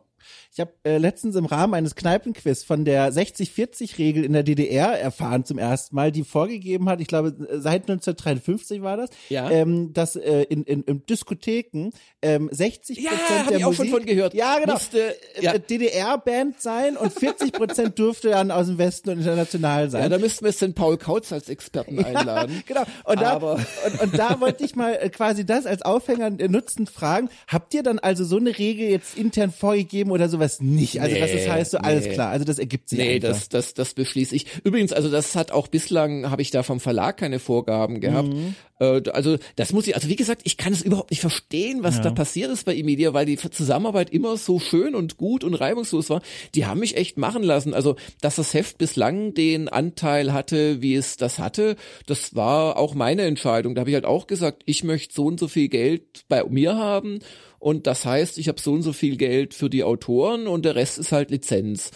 ich habe äh, letztens im Rahmen eines Kneipenquiz von der 60-40-Regel in der DDR erfahren zum ersten Mal, die vorgegeben hat, ich glaube seit 1953 war das, ja. ähm, dass äh, in, in, in Diskotheken ähm, 60 ja, Prozent der ich Musik, auch schon von gehört. Ja, genau. Musste, äh, ja. DDR-Band sein und 40 Prozent dürfte dann aus dem Westen und international sein. Ja, da müssten wir jetzt den Paul Kautz als Experten einladen. Ja, genau. Und da, und, und da wollte ich mal äh, quasi das als Aufhänger nutzend fragen. Habt ihr dann also so eine Regel jetzt intern vorgegeben oder sowas das nicht. Also nee, das ist, heißt so, alles nee. klar. Also das ergibt sich Nee, einfach. das, das, das beschließe ich. Übrigens, also das hat auch bislang, habe ich da vom Verlag keine Vorgaben gehabt. Mhm. Äh, also das muss ich, also wie gesagt, ich kann es überhaupt nicht verstehen, was ja. da passiert ist bei Emedia, weil die Zusammenarbeit immer so schön und gut und reibungslos war. Die haben mich echt machen lassen. Also, dass das Heft bislang den Anteil hatte, wie es das hatte, das war auch meine Entscheidung. Da habe ich halt auch gesagt, ich möchte so und so viel Geld bei mir haben und das heißt, ich habe so und so viel Geld für die Autoren und der Rest ist halt Lizenz.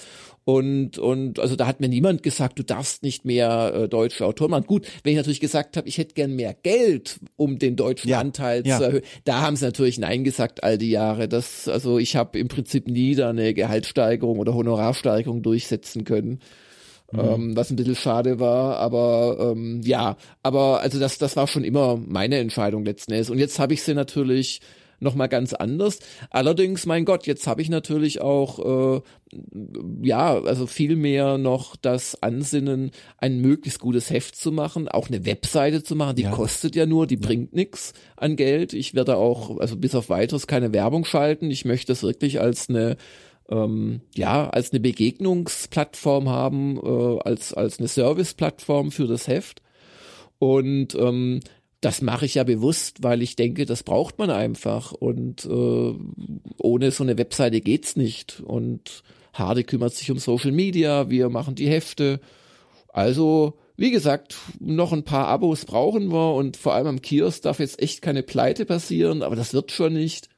Und, und also da hat mir niemand gesagt, du darfst nicht mehr äh, deutsche Autoren machen. Gut, wenn ich natürlich gesagt habe, ich hätte gern mehr Geld, um den deutschen ja, Anteil ja. zu erhöhen, da haben sie natürlich Nein gesagt all die Jahre. Das, also ich habe im Prinzip nie da eine Gehaltssteigerung oder Honorarsteigerung durchsetzen können. Mhm. Ähm, was ein bisschen schade war, aber ähm, ja, aber also das, das war schon immer meine Entscheidung letzten Endes. Und jetzt habe ich sie natürlich nochmal ganz anders. Allerdings, mein Gott, jetzt habe ich natürlich auch, äh, ja, also viel mehr noch das Ansinnen, ein möglichst gutes Heft zu machen, auch eine Webseite zu machen, die ja. kostet ja nur, die ja. bringt nichts an Geld. Ich werde auch, also bis auf weiteres keine Werbung schalten. Ich möchte es wirklich als eine ähm, ja, als eine Begegnungsplattform haben, äh, als, als eine Serviceplattform für das Heft. Und ähm, das mache ich ja bewusst, weil ich denke, das braucht man einfach und äh, ohne so eine Webseite geht's nicht. Und Hardy kümmert sich um Social Media, wir machen die Hefte. Also, wie gesagt, noch ein paar Abos brauchen wir und vor allem am Kiosk darf jetzt echt keine Pleite passieren, aber das wird schon nicht.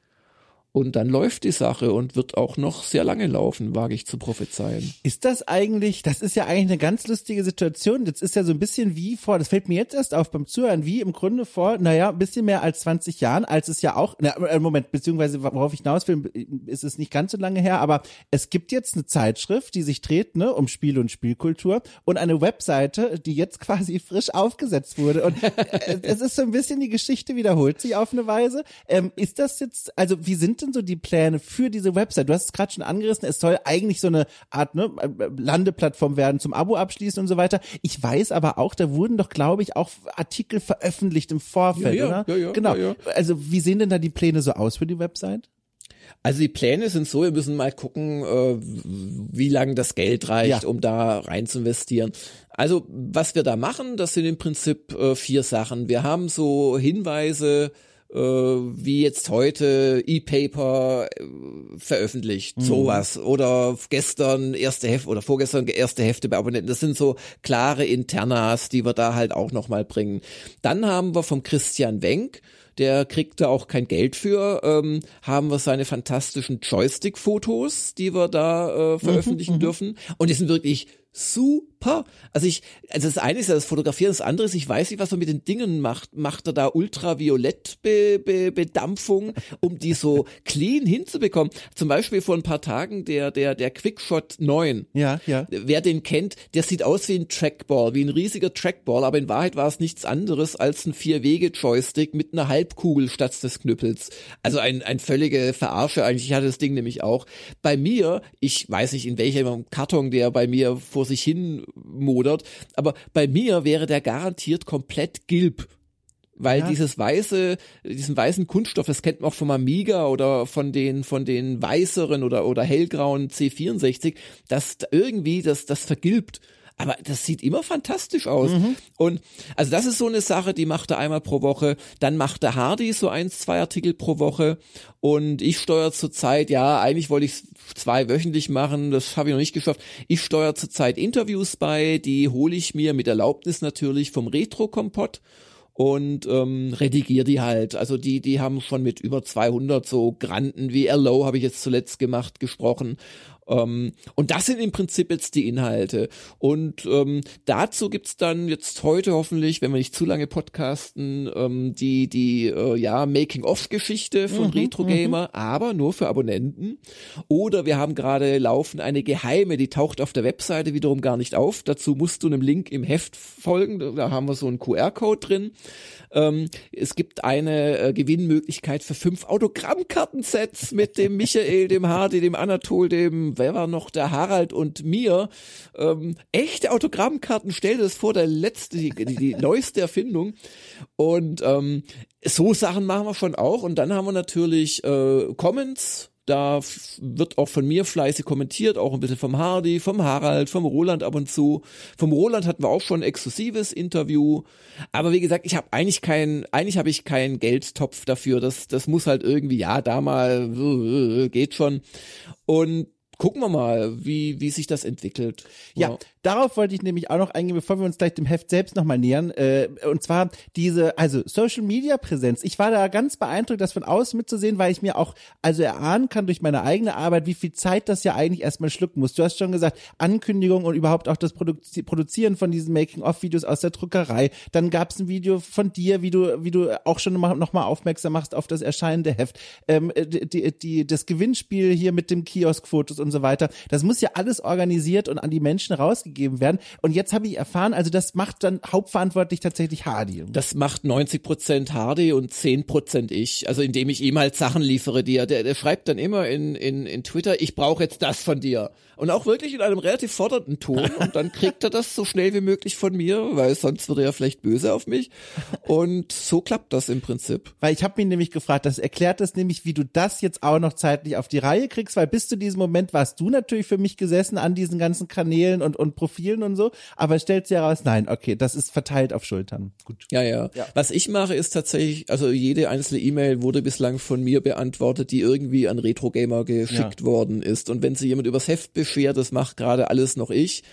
Und dann läuft die Sache und wird auch noch sehr lange laufen, wage ich zu prophezeien. Ist das eigentlich, das ist ja eigentlich eine ganz lustige Situation. Das ist ja so ein bisschen wie vor, das fällt mir jetzt erst auf beim Zuhören, wie im Grunde vor, naja, ein bisschen mehr als 20 Jahren, als es ja auch, na, äh, Moment, beziehungsweise worauf ich hinaus will, ist es nicht ganz so lange her, aber es gibt jetzt eine Zeitschrift, die sich dreht, ne, um Spiel und Spielkultur und eine Webseite, die jetzt quasi frisch aufgesetzt wurde. Und äh, es ist so ein bisschen die Geschichte wiederholt sich auf eine Weise. Ähm, ist das jetzt, also wie sind denn so die Pläne für diese Website? Du hast es gerade schon angerissen, es soll eigentlich so eine Art ne, Landeplattform werden zum Abo abschließen und so weiter. Ich weiß aber auch, da wurden doch, glaube ich, auch Artikel veröffentlicht im Vorfeld, ja, ja, oder? Ja, ja, genau. Ja, ja. Also wie sehen denn da die Pläne so aus für die Website? Also die Pläne sind so, wir müssen mal gucken, äh, wie lange das Geld reicht, ja. um da rein zu investieren. Also was wir da machen, das sind im Prinzip äh, vier Sachen. Wir haben so Hinweise, wie jetzt heute E-Paper äh, veröffentlicht, mhm. sowas. Oder gestern erste Hefte oder vorgestern erste Hefte bei Abonnenten. Das sind so klare Internas, die wir da halt auch nochmal bringen. Dann haben wir vom Christian Wenk, der kriegt da auch kein Geld für, ähm, haben wir seine fantastischen Joystick-Fotos, die wir da äh, veröffentlichen mhm, mhm. dürfen. Und die sind wirklich super. Also ich, also das eine ist ja das Fotografieren, das andere ist, ich weiß nicht, was er mit den Dingen macht. Macht er da Ultraviolettbedampfung, um die so clean hinzubekommen? Zum Beispiel vor ein paar Tagen der, der, der Quickshot 9. Ja, ja. Wer den kennt, der sieht aus wie ein Trackball, wie ein riesiger Trackball, aber in Wahrheit war es nichts anderes als ein Vier-Wege-Joystick mit einer Halbkugel statt des Knüppels. Also ein, ein völlige Verarsche eigentlich. Ich hatte das Ding nämlich auch. Bei mir, ich weiß nicht, in welchem Karton der bei mir vor vor sich hin modert. Aber bei mir wäre der garantiert komplett gilb. Weil ja. dieses weiße, diesen weißen Kunststoff, das kennt man auch vom Amiga oder von den, von den weißeren oder, oder hellgrauen C64, das irgendwie, das, das vergilbt aber das sieht immer fantastisch aus. Mhm. Und also das ist so eine Sache, die macht er einmal pro Woche. Dann macht der Hardy so eins, zwei Artikel pro Woche. Und ich steuere zurzeit, ja, eigentlich wollte ich zwei wöchentlich machen, das habe ich noch nicht geschafft. Ich steuere zurzeit Interviews bei, die hole ich mir mit Erlaubnis natürlich vom Retro-Kompott und ähm, redigiere die halt. Also die, die haben schon mit über 200 so Granden wie Erlow habe ich jetzt zuletzt gemacht, gesprochen ähm, und das sind im Prinzip jetzt die Inhalte. Und ähm, dazu gibt's dann jetzt heute hoffentlich, wenn wir nicht zu lange podcasten, ähm, die, die äh, ja, Making-of-Geschichte von mhm, Retro Gamer, mhm. aber nur für Abonnenten. Oder wir haben gerade laufen eine geheime, die taucht auf der Webseite wiederum gar nicht auf. Dazu musst du einem Link im Heft folgen. Da haben wir so einen QR-Code drin. Ähm, es gibt eine äh, Gewinnmöglichkeit für fünf Autogrammkartensets mit dem Michael, dem Hardy, dem Anatol, dem, wer war noch, der Harald und mir. Ähm, echte Autogrammkarten, stell dir das vor, der letzte, die, die, die neueste Erfindung. Und ähm, so Sachen machen wir schon auch. Und dann haben wir natürlich äh, Comments Da wird auch von mir fleißig kommentiert, auch ein bisschen vom Hardy, vom Harald, vom Roland ab und zu. Vom Roland hatten wir auch schon ein exklusives Interview. Aber wie gesagt, ich habe eigentlich kein, eigentlich habe ich keinen Geldtopf dafür. Das, das muss halt irgendwie, ja, da mal, äh, geht schon. Und gucken wir mal, wie, wie sich das entwickelt. Ja, ja, darauf wollte ich nämlich auch noch eingehen, bevor wir uns gleich dem Heft selbst nochmal nähern. Äh, und zwar diese, also Social Media Präsenz. Ich war da ganz beeindruckt, das von außen mitzusehen, weil ich mir auch, also erahnen kann durch meine eigene Arbeit, wie viel Zeit das ja eigentlich erstmal schlucken muss. Du hast schon gesagt, Ankündigung und überhaupt auch das Produzi Produzieren von diesen Making-of-Videos aus der Druckerei. Dann gab es ein Video von dir, wie du, wie du auch schon nochmal noch mal aufmerksam machst auf das erscheinende Heft. Ähm, die, die, die, das Gewinnspiel hier mit dem Kiosk-Fotos und so weiter. Das muss ja alles organisiert und an die Menschen rausgegeben werden. Und jetzt habe ich erfahren, also das macht dann hauptverantwortlich tatsächlich Hardy. Das macht 90 Prozent Hardy und 10 Prozent ich. Also indem ich ihm halt Sachen liefere, die er, der, der schreibt dann immer in, in, in Twitter, ich brauche jetzt das von dir. Und auch wirklich in einem relativ fordernden Ton. Und dann kriegt er das so schnell wie möglich von mir, weil sonst würde er vielleicht böse auf mich. Und so klappt das im Prinzip. Weil ich habe mich nämlich gefragt, das erklärt das nämlich, wie du das jetzt auch noch zeitlich auf die Reihe kriegst, weil bis zu diesem Moment warst du natürlich für mich gesessen an diesen ganzen Kanälen und, und Profilen und so, aber stellt sich heraus, nein, okay, das ist verteilt auf Schultern. Gut. Ja, ja, ja. Was ich mache, ist tatsächlich, also jede einzelne E-Mail wurde bislang von mir beantwortet, die irgendwie an Retro Gamer geschickt ja. worden ist. Und wenn sie jemand übers Heft beschwert, das macht gerade alles noch ich.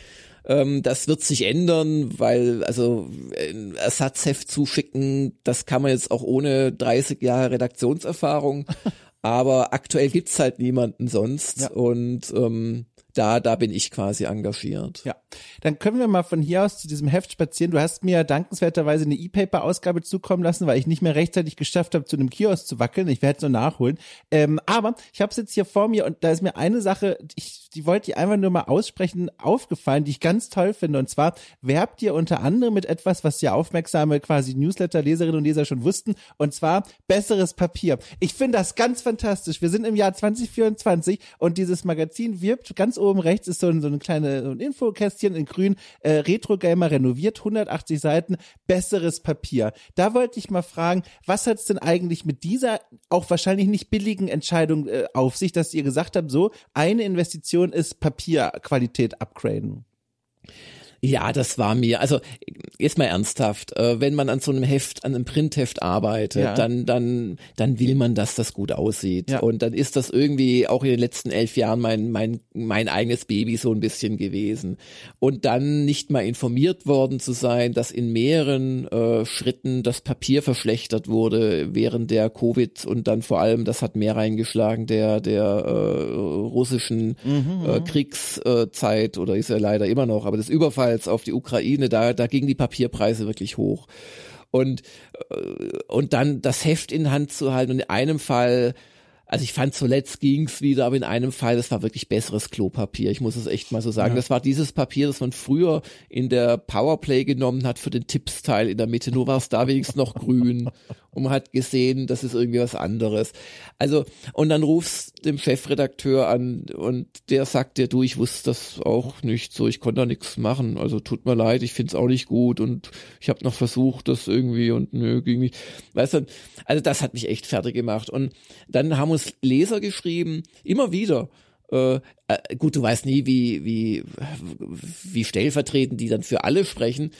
Ähm, das wird sich ändern, weil also ein Ersatzheft zuschicken, das kann man jetzt auch ohne 30 Jahre Redaktionserfahrung. Aber aktuell gibt's halt niemanden sonst ja. und ähm, da, da bin ich quasi engagiert. Ja. Dann können wir mal von hier aus zu diesem Heft spazieren. Du hast mir dankenswerterweise eine E-Paper-Ausgabe zukommen lassen, weil ich nicht mehr rechtzeitig geschafft habe, zu einem Kiosk zu wackeln. Ich werde es nur nachholen. Ähm, aber ich habe es jetzt hier vor mir und da ist mir eine Sache, ich, die wollte ich einfach nur mal aussprechen, aufgefallen, die ich ganz toll finde. Und zwar werbt ihr unter anderem mit etwas, was ja aufmerksame quasi Newsletter-Leserinnen und Leser schon wussten, und zwar besseres Papier. Ich finde das ganz fantastisch. Wir sind im Jahr 2024 und dieses Magazin wirbt ganz oben rechts ist so, ein, so eine kleine so ein Infokästchen in grün, äh, Retro Gamer renoviert, 180 Seiten, besseres Papier. Da wollte ich mal fragen, was hat's denn eigentlich mit dieser auch wahrscheinlich nicht billigen Entscheidung äh, auf sich, dass ihr gesagt habt, so eine Investition ist Papierqualität upgraden? Ja, das war mir, also jetzt mal ernsthaft, äh, wenn man an so einem Heft, an einem Printheft arbeitet, ja. dann, dann, dann will man, dass das gut aussieht. Ja. Und dann ist das irgendwie auch in den letzten elf Jahren mein, mein, mein eigenes Baby so ein bisschen gewesen. Und dann nicht mal informiert worden zu sein, dass in mehreren äh, Schritten das Papier verschlechtert wurde während der Covid und dann vor allem, das hat mehr reingeschlagen, der, der äh, russischen mhm, äh, mhm. Kriegszeit oder ist ja leider immer noch, aber das Überfall damals auf die Ukraine, da, da gingen die Papierpreise wirklich hoch. Und, äh, und dann das Heft in Hand zu halten und in einem Fall also ich fand zuletzt ging's wieder, aber in einem Fall, das war wirklich besseres Klopapier. Ich muss es echt mal so sagen. Ja. Das war dieses Papier, das man früher in der Powerplay genommen hat für den Tippsteil in der Mitte. Nur war es da wenigstens noch grün und man hat gesehen, das ist irgendwie was anderes. Also, und dann rufst dem Chefredakteur an und der sagt dir, du, ich wusste das auch nicht so, ich konnte da nichts machen. Also tut mir leid, ich find's auch nicht gut und ich habe noch versucht, das irgendwie und nö, ging nicht. Weißt du, also das hat mich echt fertig gemacht. Und dann haben uns Leser geschrieben, immer wieder. Äh, äh, gut, du weißt nie, wie, wie, wie stellvertretend die dann für alle sprechen.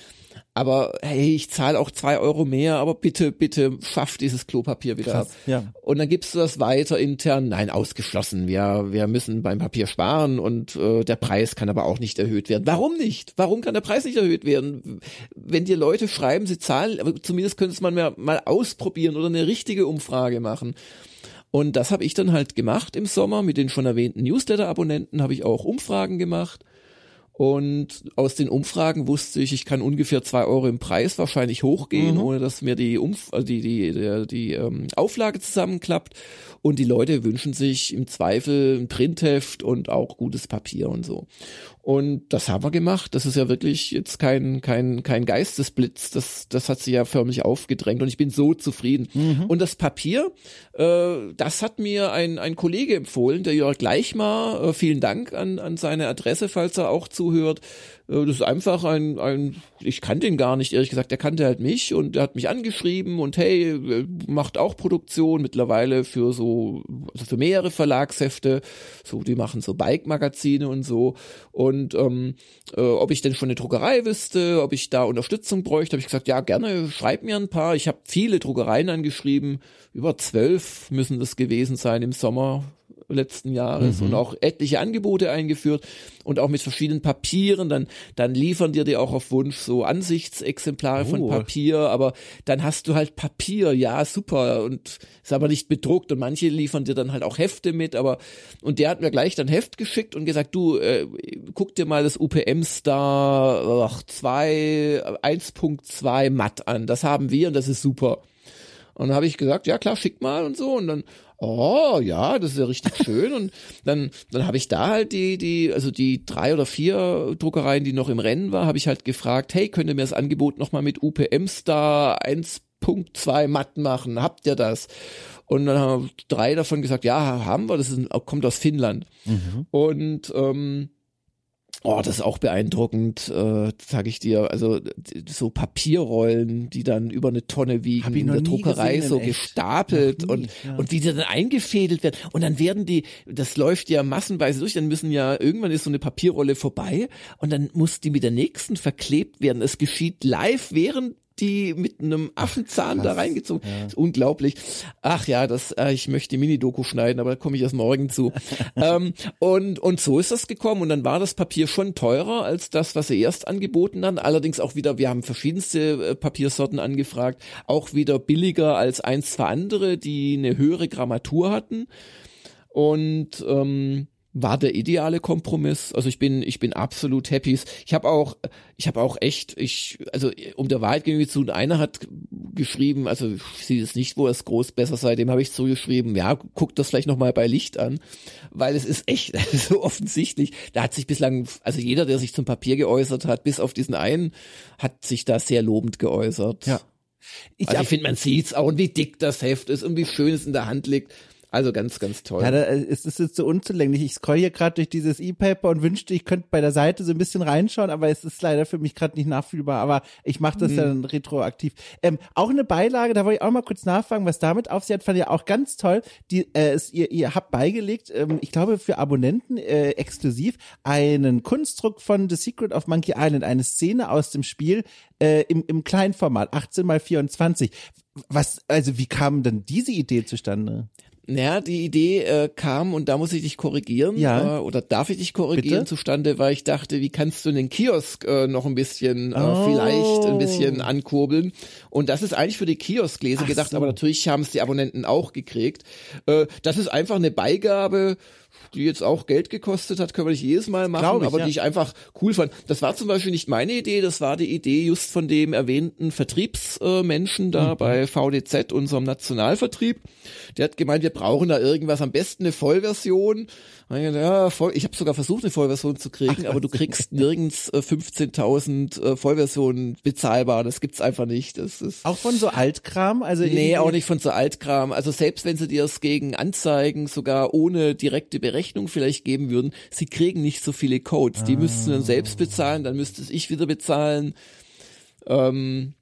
Aber hey, ich zahle auch zwei Euro mehr, aber bitte, bitte schaff dieses Klopapier wieder Krass, ab. Ja. Und dann gibst du das weiter intern. Nein, ausgeschlossen. Wir, wir müssen beim Papier sparen und äh, der Preis kann aber auch nicht erhöht werden. Warum nicht? Warum kann der Preis nicht erhöht werden? Wenn dir Leute schreiben, sie zahlen, aber zumindest könnte es man mal, mal ausprobieren oder eine richtige Umfrage machen. Und das habe ich dann halt gemacht im Sommer mit den schon erwähnten Newsletter-Abonnenten, habe ich auch Umfragen gemacht. Und aus den Umfragen wusste ich, ich kann ungefähr zwei Euro im Preis wahrscheinlich hochgehen, mhm. ohne dass mir die, Umf also die, die, die, die ähm, Auflage zusammenklappt. Und die Leute wünschen sich im Zweifel ein Printheft und auch gutes Papier und so. Und das haben wir gemacht. Das ist ja wirklich jetzt kein, kein, kein Geistesblitz. Das, das hat sich ja förmlich aufgedrängt und ich bin so zufrieden. Mhm. Und das Papier, äh, das hat mir ein, ein Kollege empfohlen, der Jörg Gleichmar, äh, vielen Dank an, an seine Adresse, falls er auch zu zuhört. Äh, das ist einfach ein, ein, ich kannte ihn gar nicht, ehrlich gesagt, der kannte halt mich und er hat mich angeschrieben und hey, äh, macht auch Produktion mittlerweile für so, also für mehrere Verlagshefte, so, die machen so Bike-Magazine und so. Und ähm, äh, ob ich denn schon eine Druckerei wüsste, ob ich da Unterstützung bräuchte, habe ich gesagt, ja, gerne, schreib mir ein paar. Ich habe viele Druckereien angeschrieben, über zwölf müssen das gewesen sein im Sommer letzten Jahres mhm. und auch etliche Angebote eingeführt und auch mit verschiedenen Papieren. Dann, dann liefern dir die auch auf Wunsch so Ansichtsexemplare oh. von Papier, aber dann hast du halt Papier, ja, super und ist aber nicht bedruckt und manche liefern dir dann halt auch Hefte mit, aber und der hat mir gleich dann Heft geschickt und gesagt, du, äh, guck dir mal das UPM Star 2, 1.2 matt an, das haben wir und das ist super. Und dann habe ich gesagt, ja klar, schick mal und so. Und dann oh ja, das ist ja richtig schön. Und dann, dann habe ich da halt die, die, also die drei oder vier Druckereien, die noch im Rennen war, habe ich halt gefragt, hey, könnt ihr mir das Angebot nochmal mit UPM Star 1.2 matt machen? Habt ihr das? Und dann haben drei davon gesagt, ja, haben wir, das ist, kommt aus Finnland. Mhm. Und ähm, Oh, das ist auch beeindruckend, äh, sage ich dir. Also so Papierrollen, die dann über eine Tonne wiegen, in der Druckerei gesehen, so gestapelt nie, und ja. und wie die dann eingefädelt werden. Und dann werden die, das läuft ja massenweise durch. Dann müssen ja irgendwann ist so eine Papierrolle vorbei und dann muss die mit der nächsten verklebt werden. Es geschieht live während die mit einem Affenzahn Ach, da reingezogen. Ja. ist unglaublich. Ach ja, das, äh, ich möchte die Mini-Doku schneiden, aber da komme ich erst morgen zu. ähm, und, und so ist das gekommen. Und dann war das Papier schon teurer als das, was sie erst angeboten haben. Allerdings auch wieder, wir haben verschiedenste äh, Papiersorten angefragt, auch wieder billiger als eins, zwei andere, die eine höhere Grammatur hatten. Und ähm, war der ideale Kompromiss. Also ich bin, ich bin absolut happy. Ich habe auch, ich habe auch echt, ich, also um der Wahrheit gegenüber zu, einer hat geschrieben, also ich sehe es nicht, wo es groß besser sei, dem habe ich zugeschrieben, ja, guck das vielleicht nochmal bei Licht an, weil es ist echt so offensichtlich. Da hat sich bislang, also jeder, der sich zum Papier geäußert hat, bis auf diesen einen, hat sich da sehr lobend geäußert. Ja. Ich, also ich finde, man sieht's auch und wie dick das Heft ist und wie schön es in der Hand liegt. Also ganz, ganz toll. Ja, da ist es jetzt so unzulänglich. Ich scroll hier gerade durch dieses E-Paper und wünschte, ich könnte bei der Seite so ein bisschen reinschauen, aber es ist leider für mich gerade nicht nachfühlbar. Aber ich mache das mhm. dann retroaktiv. Ähm, auch eine Beilage, da wollte ich auch mal kurz nachfragen, was damit auf sich hat, fand ich auch ganz toll. Die, äh, ist, ihr, ihr habt beigelegt, ähm, ich glaube für Abonnenten äh, exklusiv, einen Kunstdruck von The Secret of Monkey Island, eine Szene aus dem Spiel äh, im, im Kleinformat, 18 mal 24. Was, also wie kam denn diese Idee zustande? Naja, die Idee äh, kam und da muss ich dich korrigieren ja. äh, oder darf ich dich korrigieren Bitte? zustande, weil ich dachte, wie kannst du den Kiosk äh, noch ein bisschen äh, oh. vielleicht ein bisschen ankurbeln und das ist eigentlich für die Kioskgläser gedacht, so. aber natürlich haben es die Abonnenten auch gekriegt. Äh, das ist einfach eine Beigabe die jetzt auch Geld gekostet hat, können wir nicht jedes Mal machen, ich, aber ja. die ich einfach cool fand. Das war zum Beispiel nicht meine Idee, das war die Idee just von dem erwähnten Vertriebsmenschen da mhm. bei VDZ, unserem Nationalvertrieb. Der hat gemeint, wir brauchen da irgendwas, am besten eine Vollversion. Ja, voll, ich habe sogar versucht, eine Vollversion zu kriegen, Ach, aber du kriegst nirgends äh, 15.000 äh, Vollversionen bezahlbar. Das gibt's einfach nicht. Das ist auch von so Altkram, also nee, auch nicht von so Altkram. Also selbst wenn sie dir es gegen Anzeigen sogar ohne direkte Berechnung vielleicht geben würden, sie kriegen nicht so viele Codes. Die ah. müssten dann selbst bezahlen, dann müsste ich wieder bezahlen. Ähm,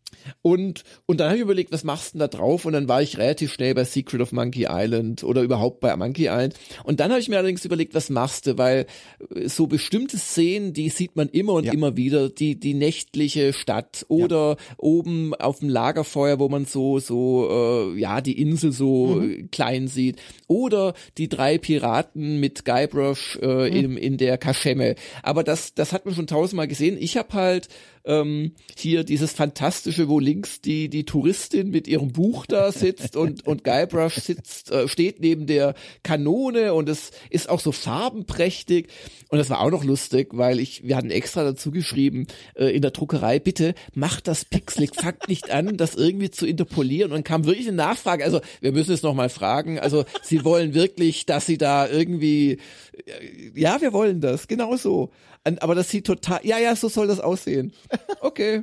und, und dann habe ich überlegt, was machst du denn da drauf? Und dann war ich relativ schnell bei Secret of Monkey Island oder überhaupt bei Monkey Island. Und dann habe ich mir allerdings überlegt, was machst du? Weil äh, so bestimmte Szenen, die sieht man immer und ja. immer wieder. Die, die nächtliche Stadt oder ja. oben auf dem Lagerfeuer, wo man so, so, äh, ja, die Insel so mhm. klein sieht. Oder die drei Piraten mit Guybrush äh, mhm. in, in der Kaschemme. Aber das, das hat man schon tausendmal gesehen. Ich habe halt ähm, hier dieses fantastische, wo links die die Touristin mit ihrem Buch da sitzt und und Guybrush sitzt äh, steht neben der Kanone und es ist auch so farbenprächtig und das war auch noch lustig, weil ich wir hatten extra dazu geschrieben äh, in der Druckerei bitte macht das pixelig, fangt nicht an, das irgendwie zu interpolieren und kam wirklich eine Nachfrage. Also wir müssen es noch mal fragen. Also sie wollen wirklich, dass sie da irgendwie äh, ja, wir wollen das, genau so. Aber das sieht total, ja, ja, so soll das aussehen. Okay.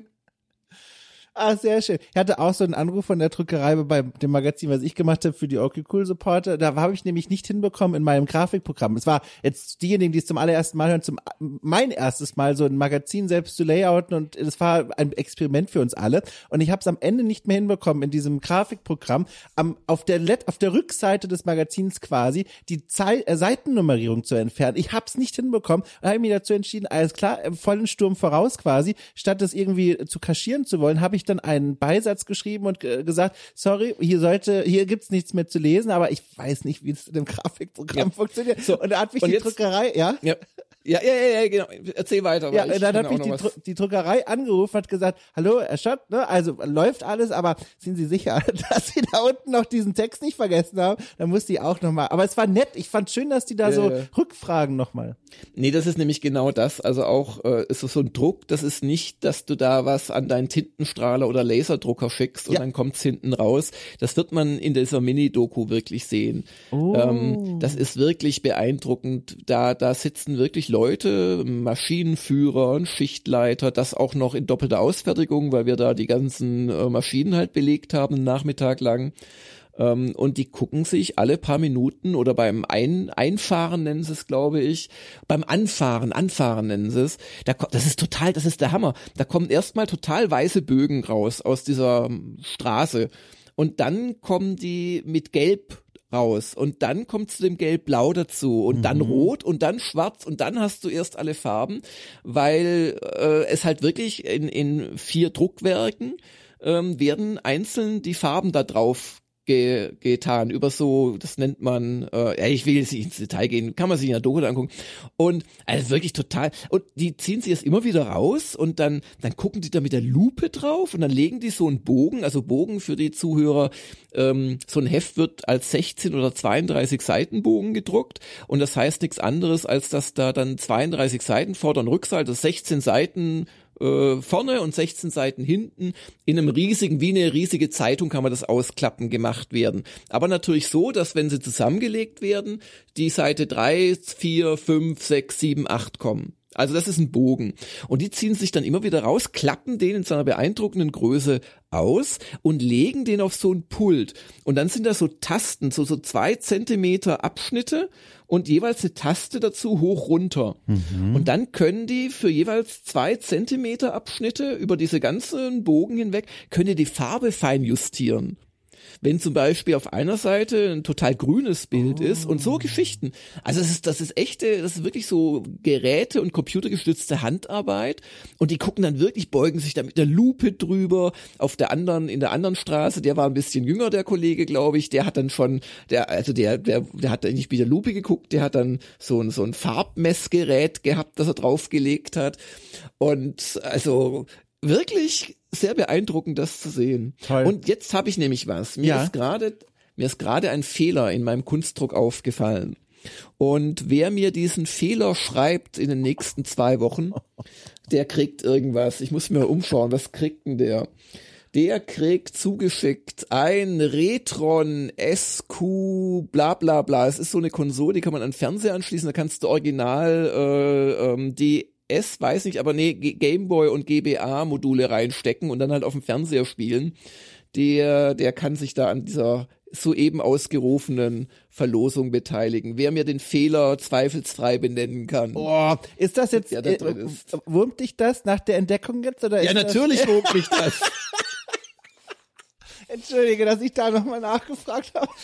Ah, sehr schön. Ich hatte auch so einen Anruf von der Druckerei bei dem Magazin, was ich gemacht habe für die Okay Cool Supporter. Da habe ich nämlich nicht hinbekommen in meinem Grafikprogramm. Es war jetzt diejenigen, die es zum allerersten Mal hören, zum mein erstes Mal so ein Magazin selbst zu layouten und es war ein Experiment für uns alle. Und ich habe es am Ende nicht mehr hinbekommen in diesem Grafikprogramm am auf der Let auf der Rückseite des Magazins quasi die Zei äh, Seitennummerierung zu entfernen. Ich habe es nicht hinbekommen und habe mich dazu entschieden, alles klar, im vollen Sturm voraus quasi, statt das irgendwie zu kaschieren zu wollen, habe ich dann einen Beisatz geschrieben und gesagt, sorry, hier sollte, hier gibt's nichts mehr zu lesen, aber ich weiß nicht, wie es in dem Grafikprogramm ja. funktioniert. So, und da hat mich die jetzt, Druckerei, ja? ja. Ja, ja, ja, ja, genau. Erzähl weiter. Ja, dann hat mich die, Dru die, Druckerei angerufen, hat gesagt, hallo, Herr Schott, ne, also läuft alles, aber sind Sie sicher, dass Sie da unten noch diesen Text nicht vergessen haben? Dann muss die auch nochmal. Aber es war nett. Ich fand schön, dass die da äh, so Rückfragen nochmal. Nee, das ist nämlich genau das. Also auch äh, ist so ein Druck. Das ist nicht, dass du da was an deinen Tintenstrahler oder Laserdrucker schickst und ja. dann kommt's hinten raus. Das wird man in dieser Mini-Doku wirklich sehen. Oh. Ähm, das ist wirklich beeindruckend. Da, da sitzen wirklich Leute, Maschinenführer, Schichtleiter, das auch noch in doppelter Ausfertigung, weil wir da die ganzen äh, Maschinen halt belegt haben, einen Nachmittag lang. Ähm, und die gucken sich alle paar Minuten oder beim Ein Einfahren nennen sie es, glaube ich, beim Anfahren, Anfahren nennen sie es. Da, das ist total, das ist der Hammer. Da kommen erstmal total weiße Bögen raus aus dieser ähm, Straße. Und dann kommen die mit Gelb raus und dann kommt zu dem Gelb-Blau dazu und mhm. dann Rot und dann Schwarz und dann hast du erst alle Farben, weil äh, es halt wirklich in, in vier Druckwerken ähm, werden einzeln die Farben da drauf ge getan über so, das nennt man, äh, ja, ich will jetzt nicht ins Detail gehen, kann man sich in der Doku angucken. Und also wirklich total. Und die ziehen sie jetzt immer wieder raus und dann, dann gucken die da mit der Lupe drauf und dann legen die so einen Bogen, also Bogen für die Zuhörer, ähm, so ein Heft wird als 16 oder 32 Seitenbogen gedruckt und das heißt nichts anderes, als dass da dann 32 Seiten Vorder- und Rückseite, 16 Seiten äh, vorne und 16 Seiten hinten in einem riesigen, wie eine riesige Zeitung kann man das ausklappen gemacht werden. Aber natürlich so, dass wenn sie zusammengelegt werden, die Seite 3, 4, 5, 6, 7, 8 kommen. Also das ist ein Bogen. Und die ziehen sich dann immer wieder raus, klappen den in seiner beeindruckenden Größe aus und legen den auf so ein Pult. Und dann sind da so Tasten, so, so zwei Zentimeter Abschnitte und jeweils eine Taste dazu hoch runter. Mhm. Und dann können die für jeweils zwei Zentimeter Abschnitte über diese ganzen Bogen hinweg, können die die Farbe fein justieren wenn zum Beispiel auf einer Seite ein total grünes Bild oh. ist und so Geschichten. Also das ist, das ist echte, das ist wirklich so Geräte und computergestützte Handarbeit und die gucken dann wirklich, beugen sich da mit der Lupe drüber. Auf der anderen, in der anderen Straße, der war ein bisschen jünger, der Kollege, glaube ich, der hat dann schon, der, also der, der, der hat dann nicht mit der Lupe geguckt, der hat dann so ein, so ein Farbmessgerät gehabt, das er draufgelegt hat. Und also wirklich sehr beeindruckend, das zu sehen. Toll. Und jetzt habe ich nämlich was. Mir ja. ist gerade mir ist gerade ein Fehler in meinem Kunstdruck aufgefallen. Und wer mir diesen Fehler schreibt in den nächsten zwei Wochen, der kriegt irgendwas. Ich muss mir umschauen, was kriegt denn der? Der kriegt zugeschickt ein Retron SQ bla bla bla. Es ist so eine Konsole, die kann man an den Fernseher anschließen, da kannst du original äh, ähm, die S, weiß nicht, aber nee, Gameboy und GBA-Module reinstecken und dann halt auf dem Fernseher spielen. Der, der kann sich da an dieser soeben ausgerufenen Verlosung beteiligen. Wer mir den Fehler zweifelsfrei benennen kann. Oh, ist das jetzt, ja, da äh, wurmt dich das nach der Entdeckung jetzt? Oder ja, natürlich das? wurmt mich das. Entschuldige, dass ich da nochmal nachgefragt habe.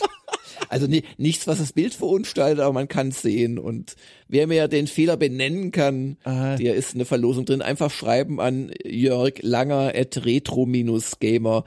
Also nee, nichts, was das Bild verunstaltet, aber man kann es sehen. Und wer mir den Fehler benennen kann, Aha. der ist eine Verlosung drin. Einfach schreiben an Jörg Langer at retro-gamer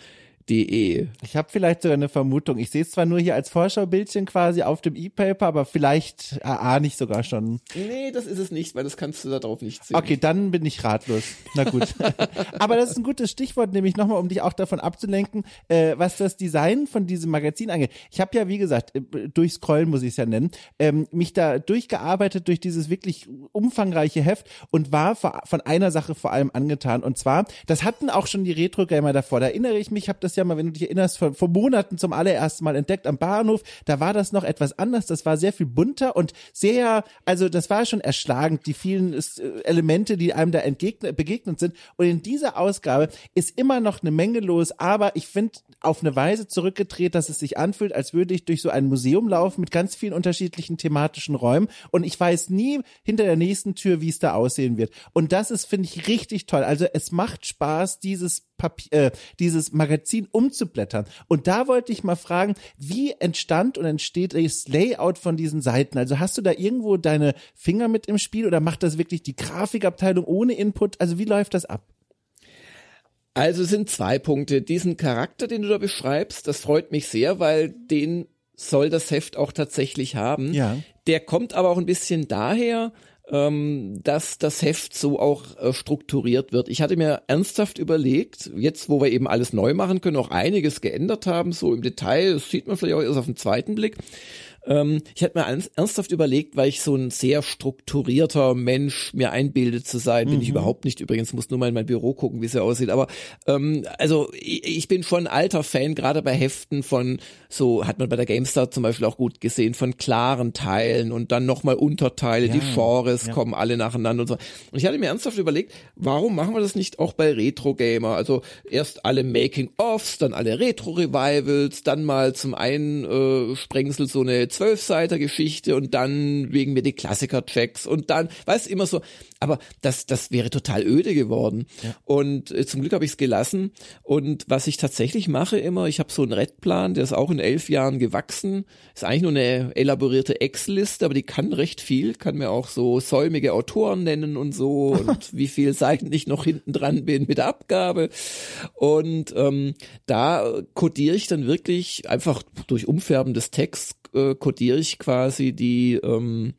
De. Ich habe vielleicht sogar eine Vermutung. Ich sehe es zwar nur hier als Vorschaubildchen quasi auf dem E-Paper, aber vielleicht ahne ich sogar schon. Nee, das ist es nicht, weil das kannst du da drauf nicht sehen. Okay, dann bin ich ratlos. Na gut. aber das ist ein gutes Stichwort, nämlich nochmal, um dich auch davon abzulenken, äh, was das Design von diesem Magazin angeht. Ich habe ja, wie gesagt, äh, durch Scrollen muss ich es ja nennen, ähm, mich da durchgearbeitet durch dieses wirklich umfangreiche Heft und war von einer Sache vor allem angetan. Und zwar, das hatten auch schon die Retro-Gamer davor. Da erinnere ich mich, ich habe das ja mal, wenn du dich erinnerst, vor, vor Monaten zum allerersten Mal entdeckt am Bahnhof. Da war das noch etwas anders. Das war sehr viel bunter und sehr, also das war schon erschlagend, die vielen äh, Elemente, die einem da entgegnet, begegnet sind. Und in dieser Ausgabe ist immer noch eine Menge los, aber ich finde auf eine Weise zurückgedreht, dass es sich anfühlt, als würde ich durch so ein Museum laufen mit ganz vielen unterschiedlichen thematischen Räumen und ich weiß nie hinter der nächsten Tür, wie es da aussehen wird. Und das ist, finde ich, richtig toll. Also es macht Spaß, dieses Papier, äh, dieses Magazin umzublättern. Und da wollte ich mal fragen, wie entstand und entsteht das Layout von diesen Seiten? Also hast du da irgendwo deine Finger mit im Spiel oder macht das wirklich die Grafikabteilung ohne Input? Also wie läuft das ab? Also sind zwei Punkte. Diesen Charakter, den du da beschreibst, das freut mich sehr, weil den soll das Heft auch tatsächlich haben. Ja. Der kommt aber auch ein bisschen daher, ähm, dass das Heft so auch äh, strukturiert wird. Ich hatte mir ernsthaft überlegt, jetzt wo wir eben alles neu machen können, auch einiges geändert haben, so im Detail, das sieht man vielleicht auch erst auf den zweiten Blick, ähm, ich hatte mir ernsthaft überlegt, weil ich so ein sehr strukturierter Mensch mir einbildet zu sein, bin mhm. ich überhaupt nicht übrigens, muss nur mal in mein Büro gucken, wie es ja aussieht. Aber ähm, also ich, ich bin schon ein alter Fan, gerade bei Heften von, so hat man bei der GameStar zum Beispiel auch gut gesehen, von klaren Teilen und dann nochmal Unterteile, ja, die Genres ja. kommen alle nacheinander und so. Und ich hatte mir ernsthaft überlegt, warum machen wir das nicht auch bei Retro-Gamer? Also erst alle Making-ofs, dann alle Retro-Revivals, dann mal zum einen äh, Sprengsel so eine Zwölfseiter Geschichte und dann wegen mir die Klassiker-Tracks und dann, weißt immer so, aber das, das wäre total öde geworden. Ja. Und äh, zum Glück habe ich es gelassen. Und was ich tatsächlich mache immer, ich habe so einen Redplan, der ist auch in elf Jahren gewachsen. Ist eigentlich nur eine elaborierte Excel-Liste, aber die kann recht viel, kann mir auch so säumige Autoren nennen und so und wie viel Seiten ich noch hinten dran bin mit der Abgabe. Und ähm, da codiere ich dann wirklich einfach durch Umfärben des Texts äh, codiere ich quasi die, ähm,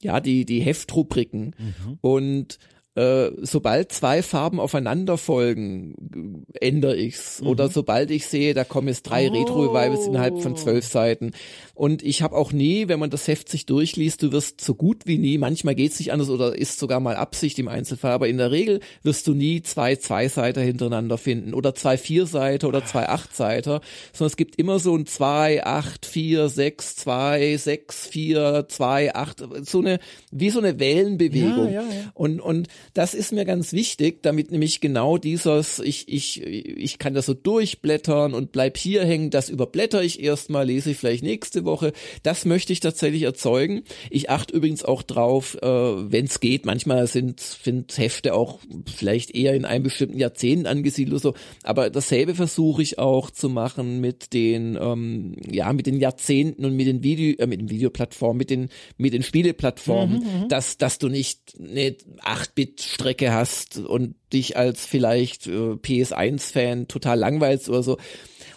ja, die, die Heftrubriken. Mhm. Und äh, sobald zwei Farben aufeinander folgen, ändere ich's. Mhm. Oder sobald ich sehe, da kommen jetzt drei oh. Retro-Revivals innerhalb von zwölf Seiten. Und ich habe auch nie, wenn man das Heft sich durchliest, du wirst so gut wie nie, manchmal geht's nicht anders oder ist sogar mal Absicht im Einzelfall, aber in der Regel wirst du nie zwei Zweiseiter hintereinander finden oder zwei Vierseiter oder zwei Achtseiter, sondern es gibt immer so ein zwei, acht, vier, sechs, zwei, sechs, vier, zwei, acht, so eine, wie so eine Wellenbewegung. Ja, ja, ja. Und, und das ist mir ganz wichtig, damit nämlich genau dieses, ich, ich, ich kann das so durchblättern und bleib hier hängen, das überblätter ich erstmal, lese ich vielleicht nächste Woche. Das möchte ich tatsächlich erzeugen. Ich achte übrigens auch drauf, äh, wenn es geht, manchmal sind, sind Hefte auch vielleicht eher in einem bestimmten Jahrzehnt angesiedelt oder so, aber dasselbe versuche ich auch zu machen mit den, ähm, ja, mit den Jahrzehnten und mit den Video, äh, mit den Videoplattformen, mit den, mit den Spieleplattformen, mhm, mhm. dass, dass du nicht eine 8-Bit Strecke hast und dich als vielleicht äh, PS1-Fan total langweilst oder so.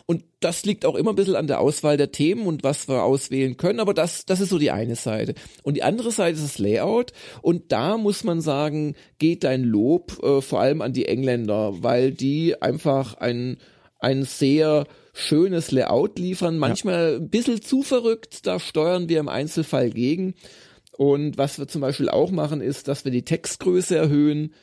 Und das liegt auch immer ein bisschen an der Auswahl der Themen und was wir auswählen können, aber das, das ist so die eine Seite. Und die andere Seite ist das Layout und da muss man sagen, geht dein Lob äh, vor allem an die Engländer, weil die einfach ein, ein sehr schönes Layout liefern, manchmal ja. ein bisschen zu verrückt, da steuern wir im Einzelfall gegen. Und was wir zum Beispiel auch machen, ist, dass wir die Textgröße erhöhen.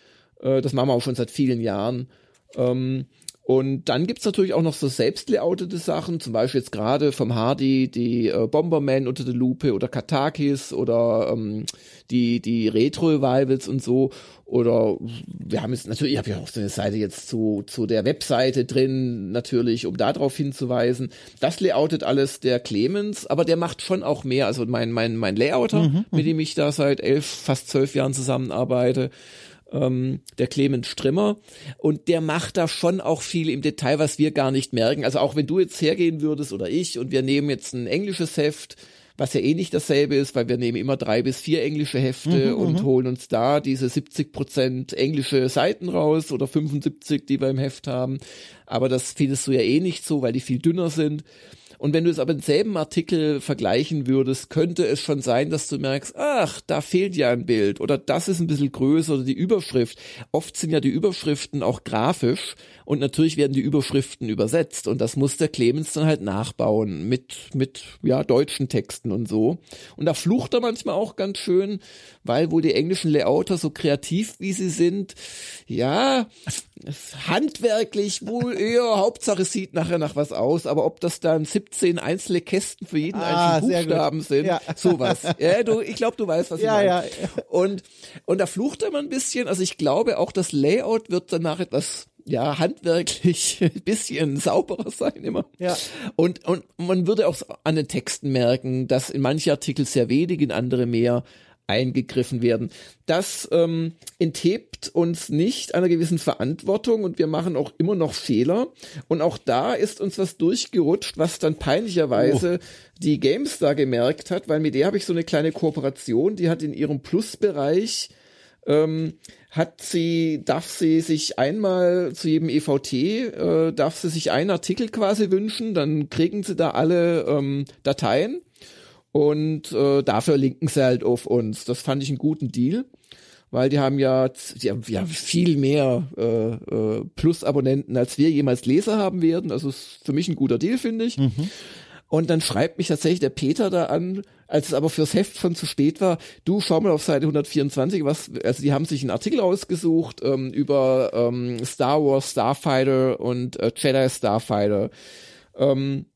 Äh, das machen wir auch schon seit vielen Jahren. Ähm, und dann gibt's natürlich auch noch so selbstlayoutete Sachen, zum Beispiel jetzt gerade vom Hardy die äh, Bomberman unter der Lupe oder Katakis oder ähm, die, die Retro-Revivals und so. Oder wir haben jetzt natürlich, ich habe ja auch so eine Seite jetzt zu, zu der Webseite drin, natürlich, um darauf hinzuweisen. Das layoutet alles der Clemens, aber der macht schon auch mehr. Also mein, mein, mein Layouter, mhm, mit mhm. dem ich da seit elf, fast zwölf Jahren zusammenarbeite ähm, der Clemens Strimmer. Und der macht da schon auch viel im Detail, was wir gar nicht merken. Also auch wenn du jetzt hergehen würdest oder ich und wir nehmen jetzt ein englisches Heft, was ja eh nicht dasselbe ist, weil wir nehmen immer drei bis vier englische Hefte mhm, und mhm. holen uns da diese 70 Prozent englische Seiten raus oder 75, die wir im Heft haben. Aber das findest du ja eh nicht so, weil die viel dünner sind. Und wenn du es aber im selben Artikel vergleichen würdest, könnte es schon sein, dass du merkst, ach, da fehlt ja ein Bild oder das ist ein bisschen größer oder die Überschrift. Oft sind ja die Überschriften auch grafisch und natürlich werden die Überschriften übersetzt und das muss der Clemens dann halt nachbauen mit, mit, ja, deutschen Texten und so. Und da flucht er manchmal auch ganz schön, weil wohl die englischen Layouter so kreativ wie sie sind, ja, handwerklich wohl eher, Hauptsache sieht nachher nach was aus, aber ob das dann 17 einzelne Kästen für jeden Ah, einzelnen Buchstaben sind, Ja. sowas. Ja, du, ich glaube, du weißt, was ich Ja, meine. ja. Und, und da flucht er mal ein bisschen, also ich glaube auch das Layout wird danach etwas ja, handwerklich ein bisschen sauberer sein immer. Ja. Und, und man würde auch an den Texten merken, dass in manche Artikel sehr wenig, in andere mehr eingegriffen werden. Das ähm, enthebt uns nicht einer gewissen Verantwortung und wir machen auch immer noch Fehler. Und auch da ist uns was durchgerutscht, was dann peinlicherweise die GameStar gemerkt hat, weil mit der habe ich so eine kleine Kooperation, die hat in ihrem Plusbereich ähm, hat sie, darf sie sich einmal zu jedem EVT, äh, darf sie sich einen Artikel quasi wünschen, dann kriegen sie da alle ähm, Dateien und äh, dafür linken sie halt auf uns. Das fand ich einen guten Deal, weil die haben ja, die haben ja viel mehr äh, äh, Plus-Abonnenten, als wir jemals Leser haben werden. Also ist für mich ein guter Deal, finde ich. Und dann schreibt mich tatsächlich der Peter da an, als es aber fürs Heft schon zu spät war, du schau mal auf Seite 124, was, also die haben sich einen Artikel ausgesucht ähm, über ähm, Star Wars Starfighter und äh, Jedi Starfighter. Ähm,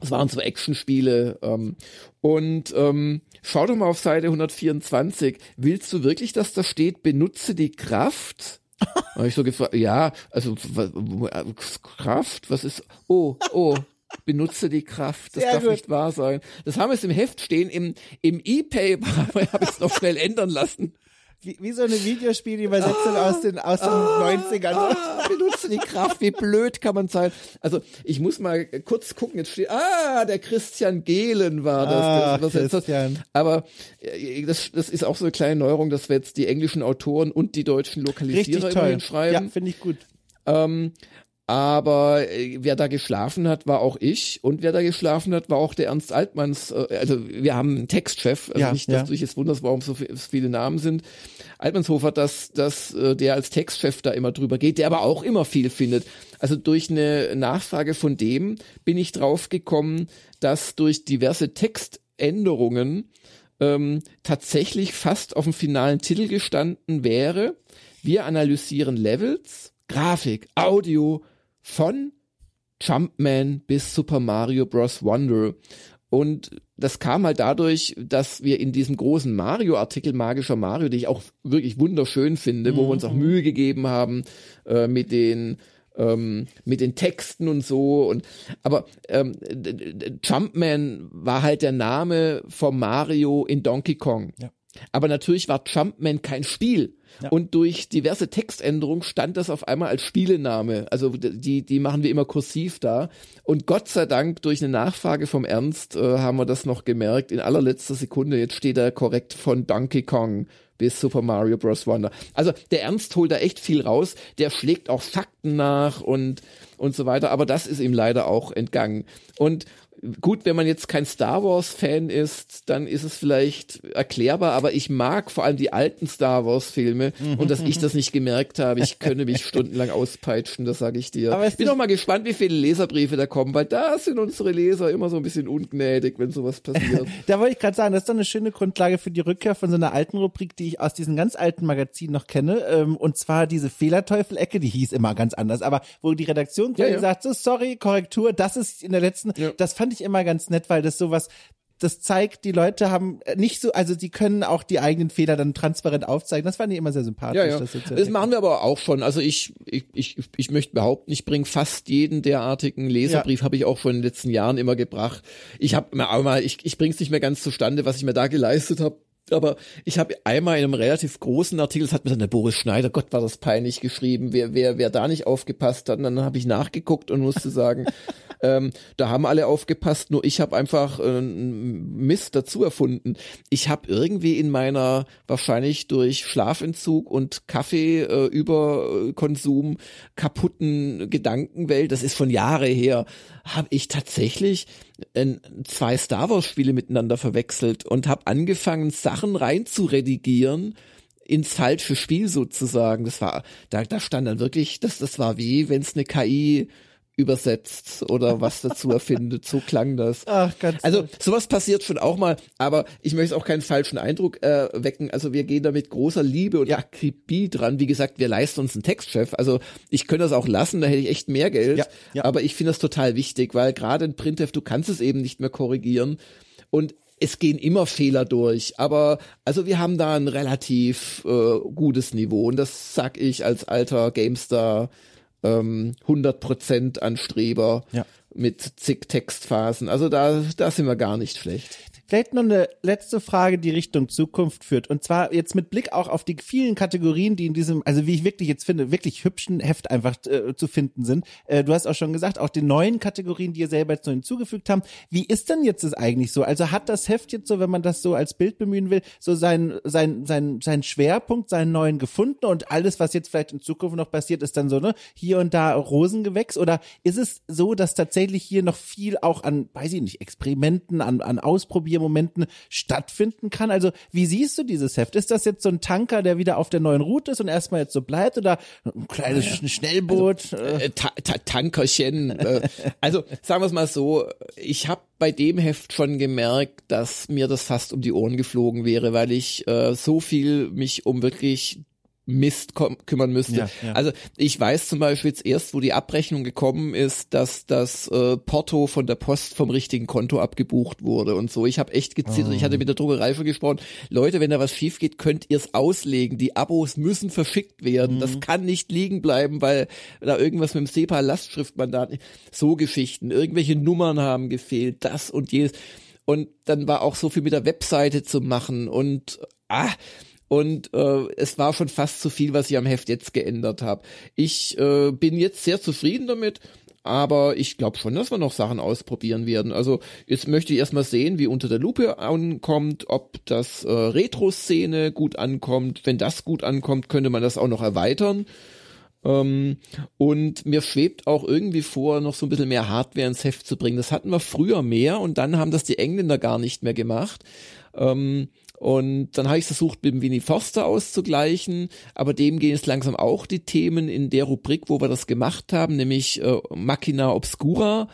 das waren so Actionspiele. Ähm, und ähm, schau doch mal auf Seite 124. Willst du wirklich, dass da steht, benutze die Kraft? Habe ich so gefragt, ja, also was, Kraft, was ist, oh, oh, benutze die Kraft, das Sehr darf gut. nicht wahr sein. Das haben wir es im Heft stehen, im, im E-Paper habe ich es noch schnell ändern lassen. Wie, wie so eine Videospielübersetzung aus den, aus den 90ern. Ah, benutze die Kraft, wie blöd kann man sein. Also ich muss mal kurz gucken, jetzt steht, ah, der Christian Gehlen war das. Ah, der Übersetzer. Christian. Aber äh, das, das ist auch so eine kleine Neuerung, dass wir jetzt die englischen Autoren und die deutschen Lokalisierer immerhin schreiben. Ja, finde ich gut. Ähm, aber äh, wer da geschlafen hat, war auch ich. Und wer da geschlafen hat, war auch der Ernst Altmanns. Äh, also wir haben einen Textchef. Also Ja, nicht, dass ja. du dich jetzt wunderst, warum so viele Namen sind. Altmannshofer, dass, dass äh, der als Textchef da immer drüber geht, der aber auch immer viel findet. Also durch eine Nachfrage von dem bin ich drauf gekommen, dass durch diverse Textänderungen ähm, tatsächlich fast auf dem finalen Titel gestanden wäre. Wir analysieren Levels, Grafik, Audio von Jumpman bis Super Mario Bros. Wonder. Und das kam halt dadurch, dass wir in diesem großen Mario-Artikel Magischer Mario, den ich auch wirklich wunderschön finde, wo wir uns auch Mühe gegeben haben äh, mit den ähm, mit den Texten und so und aber ähm, Jumpman war halt der Name vom Mario in Donkey Kong. Ja. Aber natürlich war Jumpman kein Spiel. Ja. Und durch diverse Textänderungen stand das auf einmal als Spielename. Also die, die machen wir immer kursiv da. Und Gott sei Dank durch eine Nachfrage vom Ernst äh, haben wir das noch gemerkt. In allerletzter Sekunde, jetzt steht er korrekt von Donkey Kong bis Super Mario Bros. Wonder. Also der Ernst holt da echt viel raus. Der schlägt auch Fakten nach und, und so weiter. Aber das ist ihm leider auch entgangen. Und gut, wenn man jetzt kein Star Wars Fan ist, dann ist es vielleicht erklärbar, aber ich mag vor allem die alten Star Wars Filme und dass ich das nicht gemerkt habe, ich könnte mich stundenlang auspeitschen, das sage ich dir. Aber ich bin auch mal gespannt, wie viele Leserbriefe da kommen, weil da sind unsere Leser immer so ein bisschen ungnädig, wenn sowas passiert. Da wollte ich gerade sagen, das ist doch eine schöne Grundlage für die Rückkehr von so einer alten Rubrik, die ich aus diesen ganz alten Magazinen noch kenne. Ähm, und zwar diese Fehlerteufel-Ecke, die hieß immer ganz anders, aber wo die Redaktion Ja, ja. sagt, so sorry, Korrektur, das ist in der letzten, Ja. das fand ich immer ganz nett, weil das sowas das zeigt, die Leute haben äh, nicht so, also sie können auch die eigenen Fehler dann transparent aufzeigen. Das fand ich immer sehr sympathisch. Ja, ja. Das, Das machen wir aber auch schon. Also ich, ich, ich, ich möchte behaupten, ich bringe fast jeden derartigen Leserbrief, habe ich auch schon in den letzten Jahren immer gebracht. Ich habe mir auch mal, ich, ich bringe es nicht mehr ganz zustande, was ich mir da geleistet habe. Aber ich habe einmal in einem relativ großen Artikel, das hat mir dann der Boris Schneider, Gott war das peinlich geschrieben, wer, wer, wer da nicht aufgepasst hat, und dann habe ich nachgeguckt und musste sagen, ähm, da haben alle aufgepasst, nur ich habe einfach äh, Mist dazu erfunden. Ich habe irgendwie in meiner wahrscheinlich durch Schlafentzug und Kaffee äh, Überkonsum kaputten Gedankenwelt, das ist von Jahre her, habe ich tatsächlich zwei Star Wars Spiele miteinander verwechselt und habe angefangen Sachen rein zu redigieren ins falsche Spiel sozusagen. Das war, da, da stand dann wirklich, das, das war wie, wenn es eine KI übersetzt oder was dazu erfindet. So klang das. Ach, ganz also sowas passiert schon auch mal, aber ich möchte auch keinen falschen Eindruck äh, wecken. Also wir gehen da mit großer Liebe und Ja. Akribie dran. Wie gesagt, wir leisten uns einen Textchef. Also ich könnte das auch lassen, da hätte ich echt mehr Geld. Ja, ja. Aber ich finde das total wichtig, weil gerade in Printheft, du kannst es eben nicht mehr korrigieren. Und es gehen immer Fehler durch, aber also wir haben da ein relativ äh, gutes Niveau und das sag ich als alter GameStar ähm, 100% Anstreber Ja. mit zig Textphasen. Also da, da sind wir gar nicht schlecht. Vielleicht noch eine letzte Frage, die Richtung Zukunft führt. Und zwar jetzt mit Blick auch auf die vielen Kategorien, die in diesem, also wie ich wirklich jetzt finde, wirklich hübschen Heft einfach äh, zu finden sind. Äh, du hast auch schon gesagt, auch die neuen Kategorien, die ihr selber jetzt noch hinzugefügt haben. Wie ist denn jetzt das eigentlich so? Also hat das Heft jetzt so, wenn man das so als Bild bemühen will, so sein, sein, sein, sein Schwerpunkt, seinen neuen gefunden und alles, was jetzt vielleicht in Zukunft noch passiert, ist dann so, ne, hier und da Rosengewächs? Oder ist es so, dass tatsächlich hier noch viel auch an, weiß ich nicht, Experimenten, an, an Ausprobiermomenten stattfinden kann? Also, wie siehst du dieses Heft? Ist das jetzt so ein Tanker, der wieder auf der neuen Route ist und erstmal jetzt so bleibt oder ein kleines Sch- Schnellboot? äh, Äh, ta ta Tankerchen. äh, also sagen wir es mal so, ich habe bei dem Heft schon gemerkt, dass mir das fast um die Ohren geflogen wäre, weil ich äh, so viel mich um wirklich Mist kümmern müsste. Ja, ja. Also ich weiß zum Beispiel jetzt erst, wo die Abrechnung gekommen ist, dass das äh, Porto von der Post vom richtigen Konto abgebucht wurde und so. Ich habe echt gezittert. Ich hatte mit der Druckerei schon gesprochen. Leute, wenn da was schief geht, könnt ihr es auslegen. Die Abos müssen verschickt werden. Das kann nicht liegen bleiben, weil da irgendwas mit dem SEPA-Lastschriftmandat, so Geschichten, irgendwelche Nummern haben gefehlt, das und jenes. Und dann war auch so viel mit der Webseite zu machen und ah, und äh, es war schon fast zu viel, was ich am Heft jetzt geändert habe. Ich äh, bin jetzt sehr zufrieden damit, aber ich glaube schon, dass wir noch Sachen ausprobieren werden. Also jetzt möchte ich erstmal sehen, wie unter der Lupe ankommt, ob das äh, Retro-Szene gut ankommt. Wenn das gut ankommt, könnte man das auch noch erweitern. Ähm, und mir schwebt auch irgendwie vor, noch so ein bisschen mehr Hardware ins Heft zu bringen. Das hatten wir früher mehr und dann haben das die Engländer gar nicht mehr gemacht. Ähm, und dann habe ich versucht, mit dem Winnie Forster auszugleichen, aber dem gehen jetzt langsam auch die Themen in der Rubrik, wo wir das gemacht haben, nämlich äh, Machina Obscura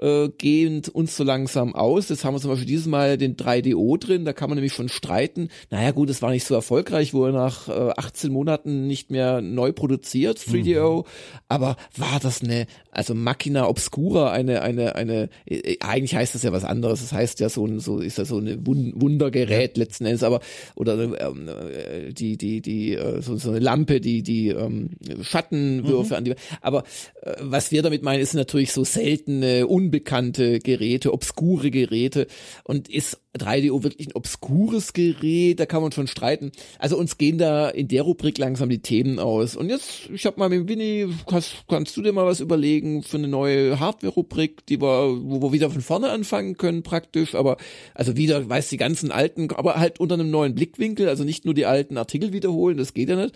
äh, gehen uns so langsam aus. Jetzt haben wir zum Beispiel dieses Mal den 3DO drin, da kann man nämlich schon streiten. Naja gut, es war nicht so erfolgreich, wurde nach äh, 18 Monaten nicht mehr neu produziert, 3DO, aber war das eine, also Machina Obscura, eine, eine, eine, äh, eigentlich heißt das ja was anderes, das heißt ja so, ein- so ist ja so eine Wun Wundergerät letzten Endes, aber, oder ähm, äh, die, die, die, äh, so, so eine Lampe, die, die ähm, Schattenwürfe an die, aber äh, was wir damit meinen, ist natürlich so seltene, unbekannte Geräte, obskure Geräte. Und ist 3DO wirklich ein obskures Gerät? Da kann man schon streiten. Also uns gehen da in der Rubrik langsam die Themen aus. Und jetzt, ich habe mal mit Winnie, kannst, kannst du dir mal was überlegen für eine neue Hardware-Rubrik, die wir, wo wir wieder von vorne anfangen können praktisch. Aber also wieder, weiß die ganzen alten, aber halt unter einem neuen Blickwinkel. Also nicht nur die alten Artikel wiederholen, das geht ja nicht.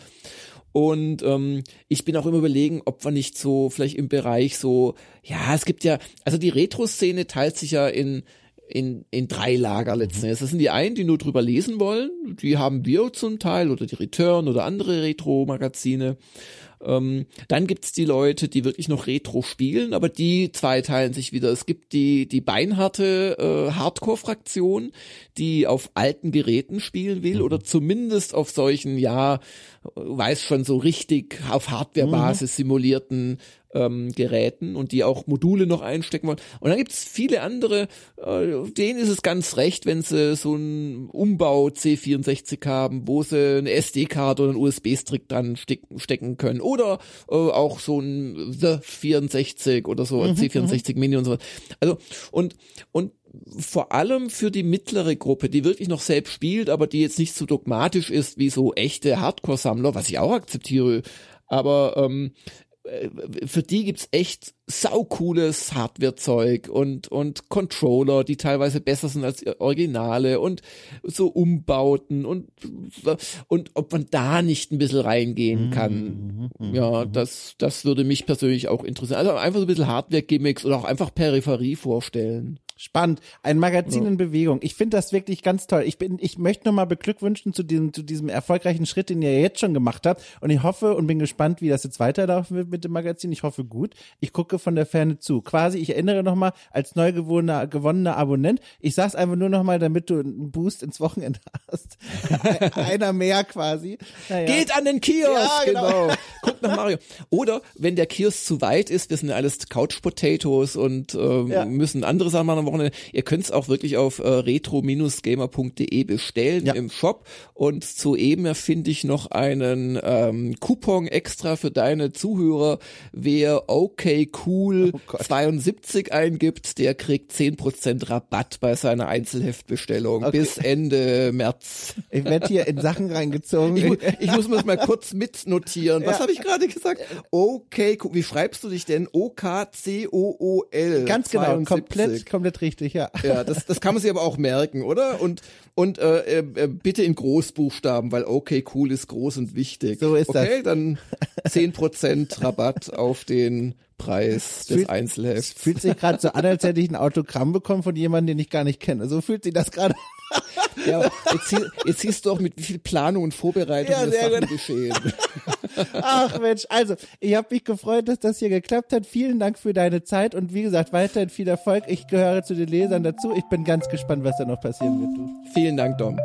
Und ähm, ich bin auch immer überlegen, ob wir nicht so vielleicht im Bereich so, ja, es gibt ja, also die Retro-Szene teilt sich ja in in, in drei Lager letzten Endes. Das sind die einen, die nur drüber lesen wollen. Die haben wir zum Teil oder die Return oder andere Retro-Magazine. Ähm, dann gibt's die Leute, die wirklich noch Retro spielen, aber die zwei teilen sich wieder. Es gibt die, die beinharte äh, Hardcore-Fraktion, die auf alten Geräten spielen will oder zumindest auf solchen, ja, weiß schon so richtig auf Hardware-Basis simulierten ähm, Geräten und die auch Module noch einstecken wollen. Und dann gibt's viele andere, äh, denen ist es ganz recht, wenn sie so einen Umbau C64 haben, wo sie eine SD-Karte oder einen USB-Stick dran stecken, stecken können. Oder äh, auch so ein The 64 oder so, C64 Mini und so. Also, und, und vor allem für die mittlere Gruppe, die wirklich noch selbst spielt, aber die jetzt nicht so dogmatisch ist wie so echte Hardcore-Sammler, was ich auch akzeptiere. Aber ähm, äh, für die gibt's echt saucooles Hardware-Zeug und, und Controller, die teilweise besser sind als Originale und so Umbauten und, und ob man da nicht ein bisschen reingehen kann. Ja, das, das würde mich persönlich auch interessieren. Also einfach so ein bisschen Hardware-Gimmicks oder auch einfach Peripherie vorstellen. Spannend. Ein Magazin ja. in Bewegung. Ich finde das wirklich ganz toll. Ich bin, ich möchte nochmal beglückwünschen zu diesem, zu diesem erfolgreichen Schritt, den ihr jetzt schon gemacht habt. Und ich hoffe und bin gespannt, wie das jetzt weiterlaufen wird mit dem Magazin. Ich hoffe gut. Ich gucke von der Ferne zu. Quasi, ich erinnere nochmal als neu gewonnener, gewonnener Abonnent. Ich sag's einfach nur nochmal, damit du einen Boost ins Wochenende hast. Einer mehr quasi. Naja. Geht an den Kiosk, ja, genau. genau. Guckt nach Mario. Oder wenn der Kiosk zu weit ist, wir sind ja alles Couch Potatoes und ähm, ja. müssen andere Sachen machen am Wochenende. Ihr könnt es auch wirklich auf äh, retro-gamer.de bestellen ja. im Shop. Und zu eben finde ich noch einen ähm, Coupon extra für deine Zuhörer. Wer okay cool oh 72 eingibt, der kriegt 10% Rabatt bei seiner Einzelheftbestellung okay. bis Ende März. Ich werde hier in Sachen reingezogen. Ich, ich muss mir das mal kurz mitnotieren. Was ja. habe ich gerade gesagt? Okay, wie schreibst du dich denn? O-K-C-O-O-L. Ganz genau, komplett, komplett richtig ja. Ja, das, das kann man sich aber auch merken, oder? Und, und äh, äh, bitte in Großbuchstaben, weil okay, cool ist groß und wichtig. So ist okay, das. Okay, dann zehn Prozent Rabatt auf den Preis des fühlt, Einzelhefts. Fühlt sich gerade so an, als hätte ich ein Autogramm bekommen von jemandem, den ich gar nicht kenne. So fühlt sich das gerade ja, jetzt, jetzt siehst du auch, mit wie viel Planung und Vorbereitung ja, das Sachen gut. geschehen. Ach Mensch, also ich habe mich gefreut, dass das hier geklappt hat. Vielen Dank für deine Zeit und wie gesagt, weiterhin viel Erfolg. Ich gehöre zu den Lesern dazu. Ich bin ganz gespannt, was da noch passieren wird. Du. Vielen Dank, Dom.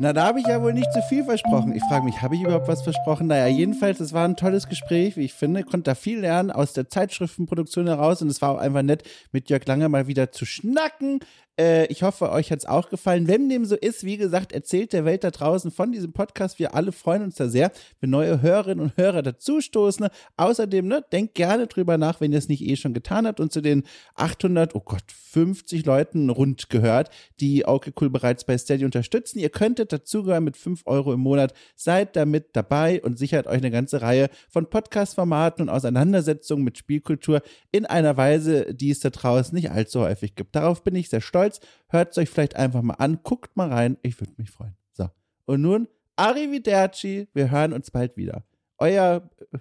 Na, da habe ich ja wohl nicht zu viel versprochen. Ich frage mich, habe ich überhaupt was versprochen? Naja, jedenfalls, es war ein tolles Gespräch, wie ich finde. Konnte da viel lernen aus der Zeitschriftenproduktion heraus und es war auch einfach nett, mit Jörg Lange mal wieder zu schnacken. Äh, ich hoffe, euch hat es auch gefallen. Wenn dem so ist, wie gesagt, erzählt der Welt da draußen von diesem Podcast. Wir alle freuen uns da sehr, wenn neue Hörerinnen und Hörer dazustoßen. Außerdem, ne, denkt gerne drüber nach, wenn ihr es nicht eh schon getan habt und zu den 800, oh Gott, 50 Leuten rund gehört, die okay cool bereits bei Steady unterstützen. Ihr könntet dazugehören mit 5 Euro im Monat. Seid damit dabei und sichert euch eine ganze Reihe von Podcast-Formaten und Auseinandersetzungen mit Spielkultur in einer Weise, die es da draußen nicht allzu häufig gibt. Darauf bin ich sehr stolz. Stolz. Hört es euch vielleicht einfach mal an, guckt mal rein, ich würde mich freuen. So. Und nun, Arrivederci, wir hören uns bald wieder. Euer äh,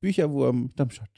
Bücherwurm Damschott.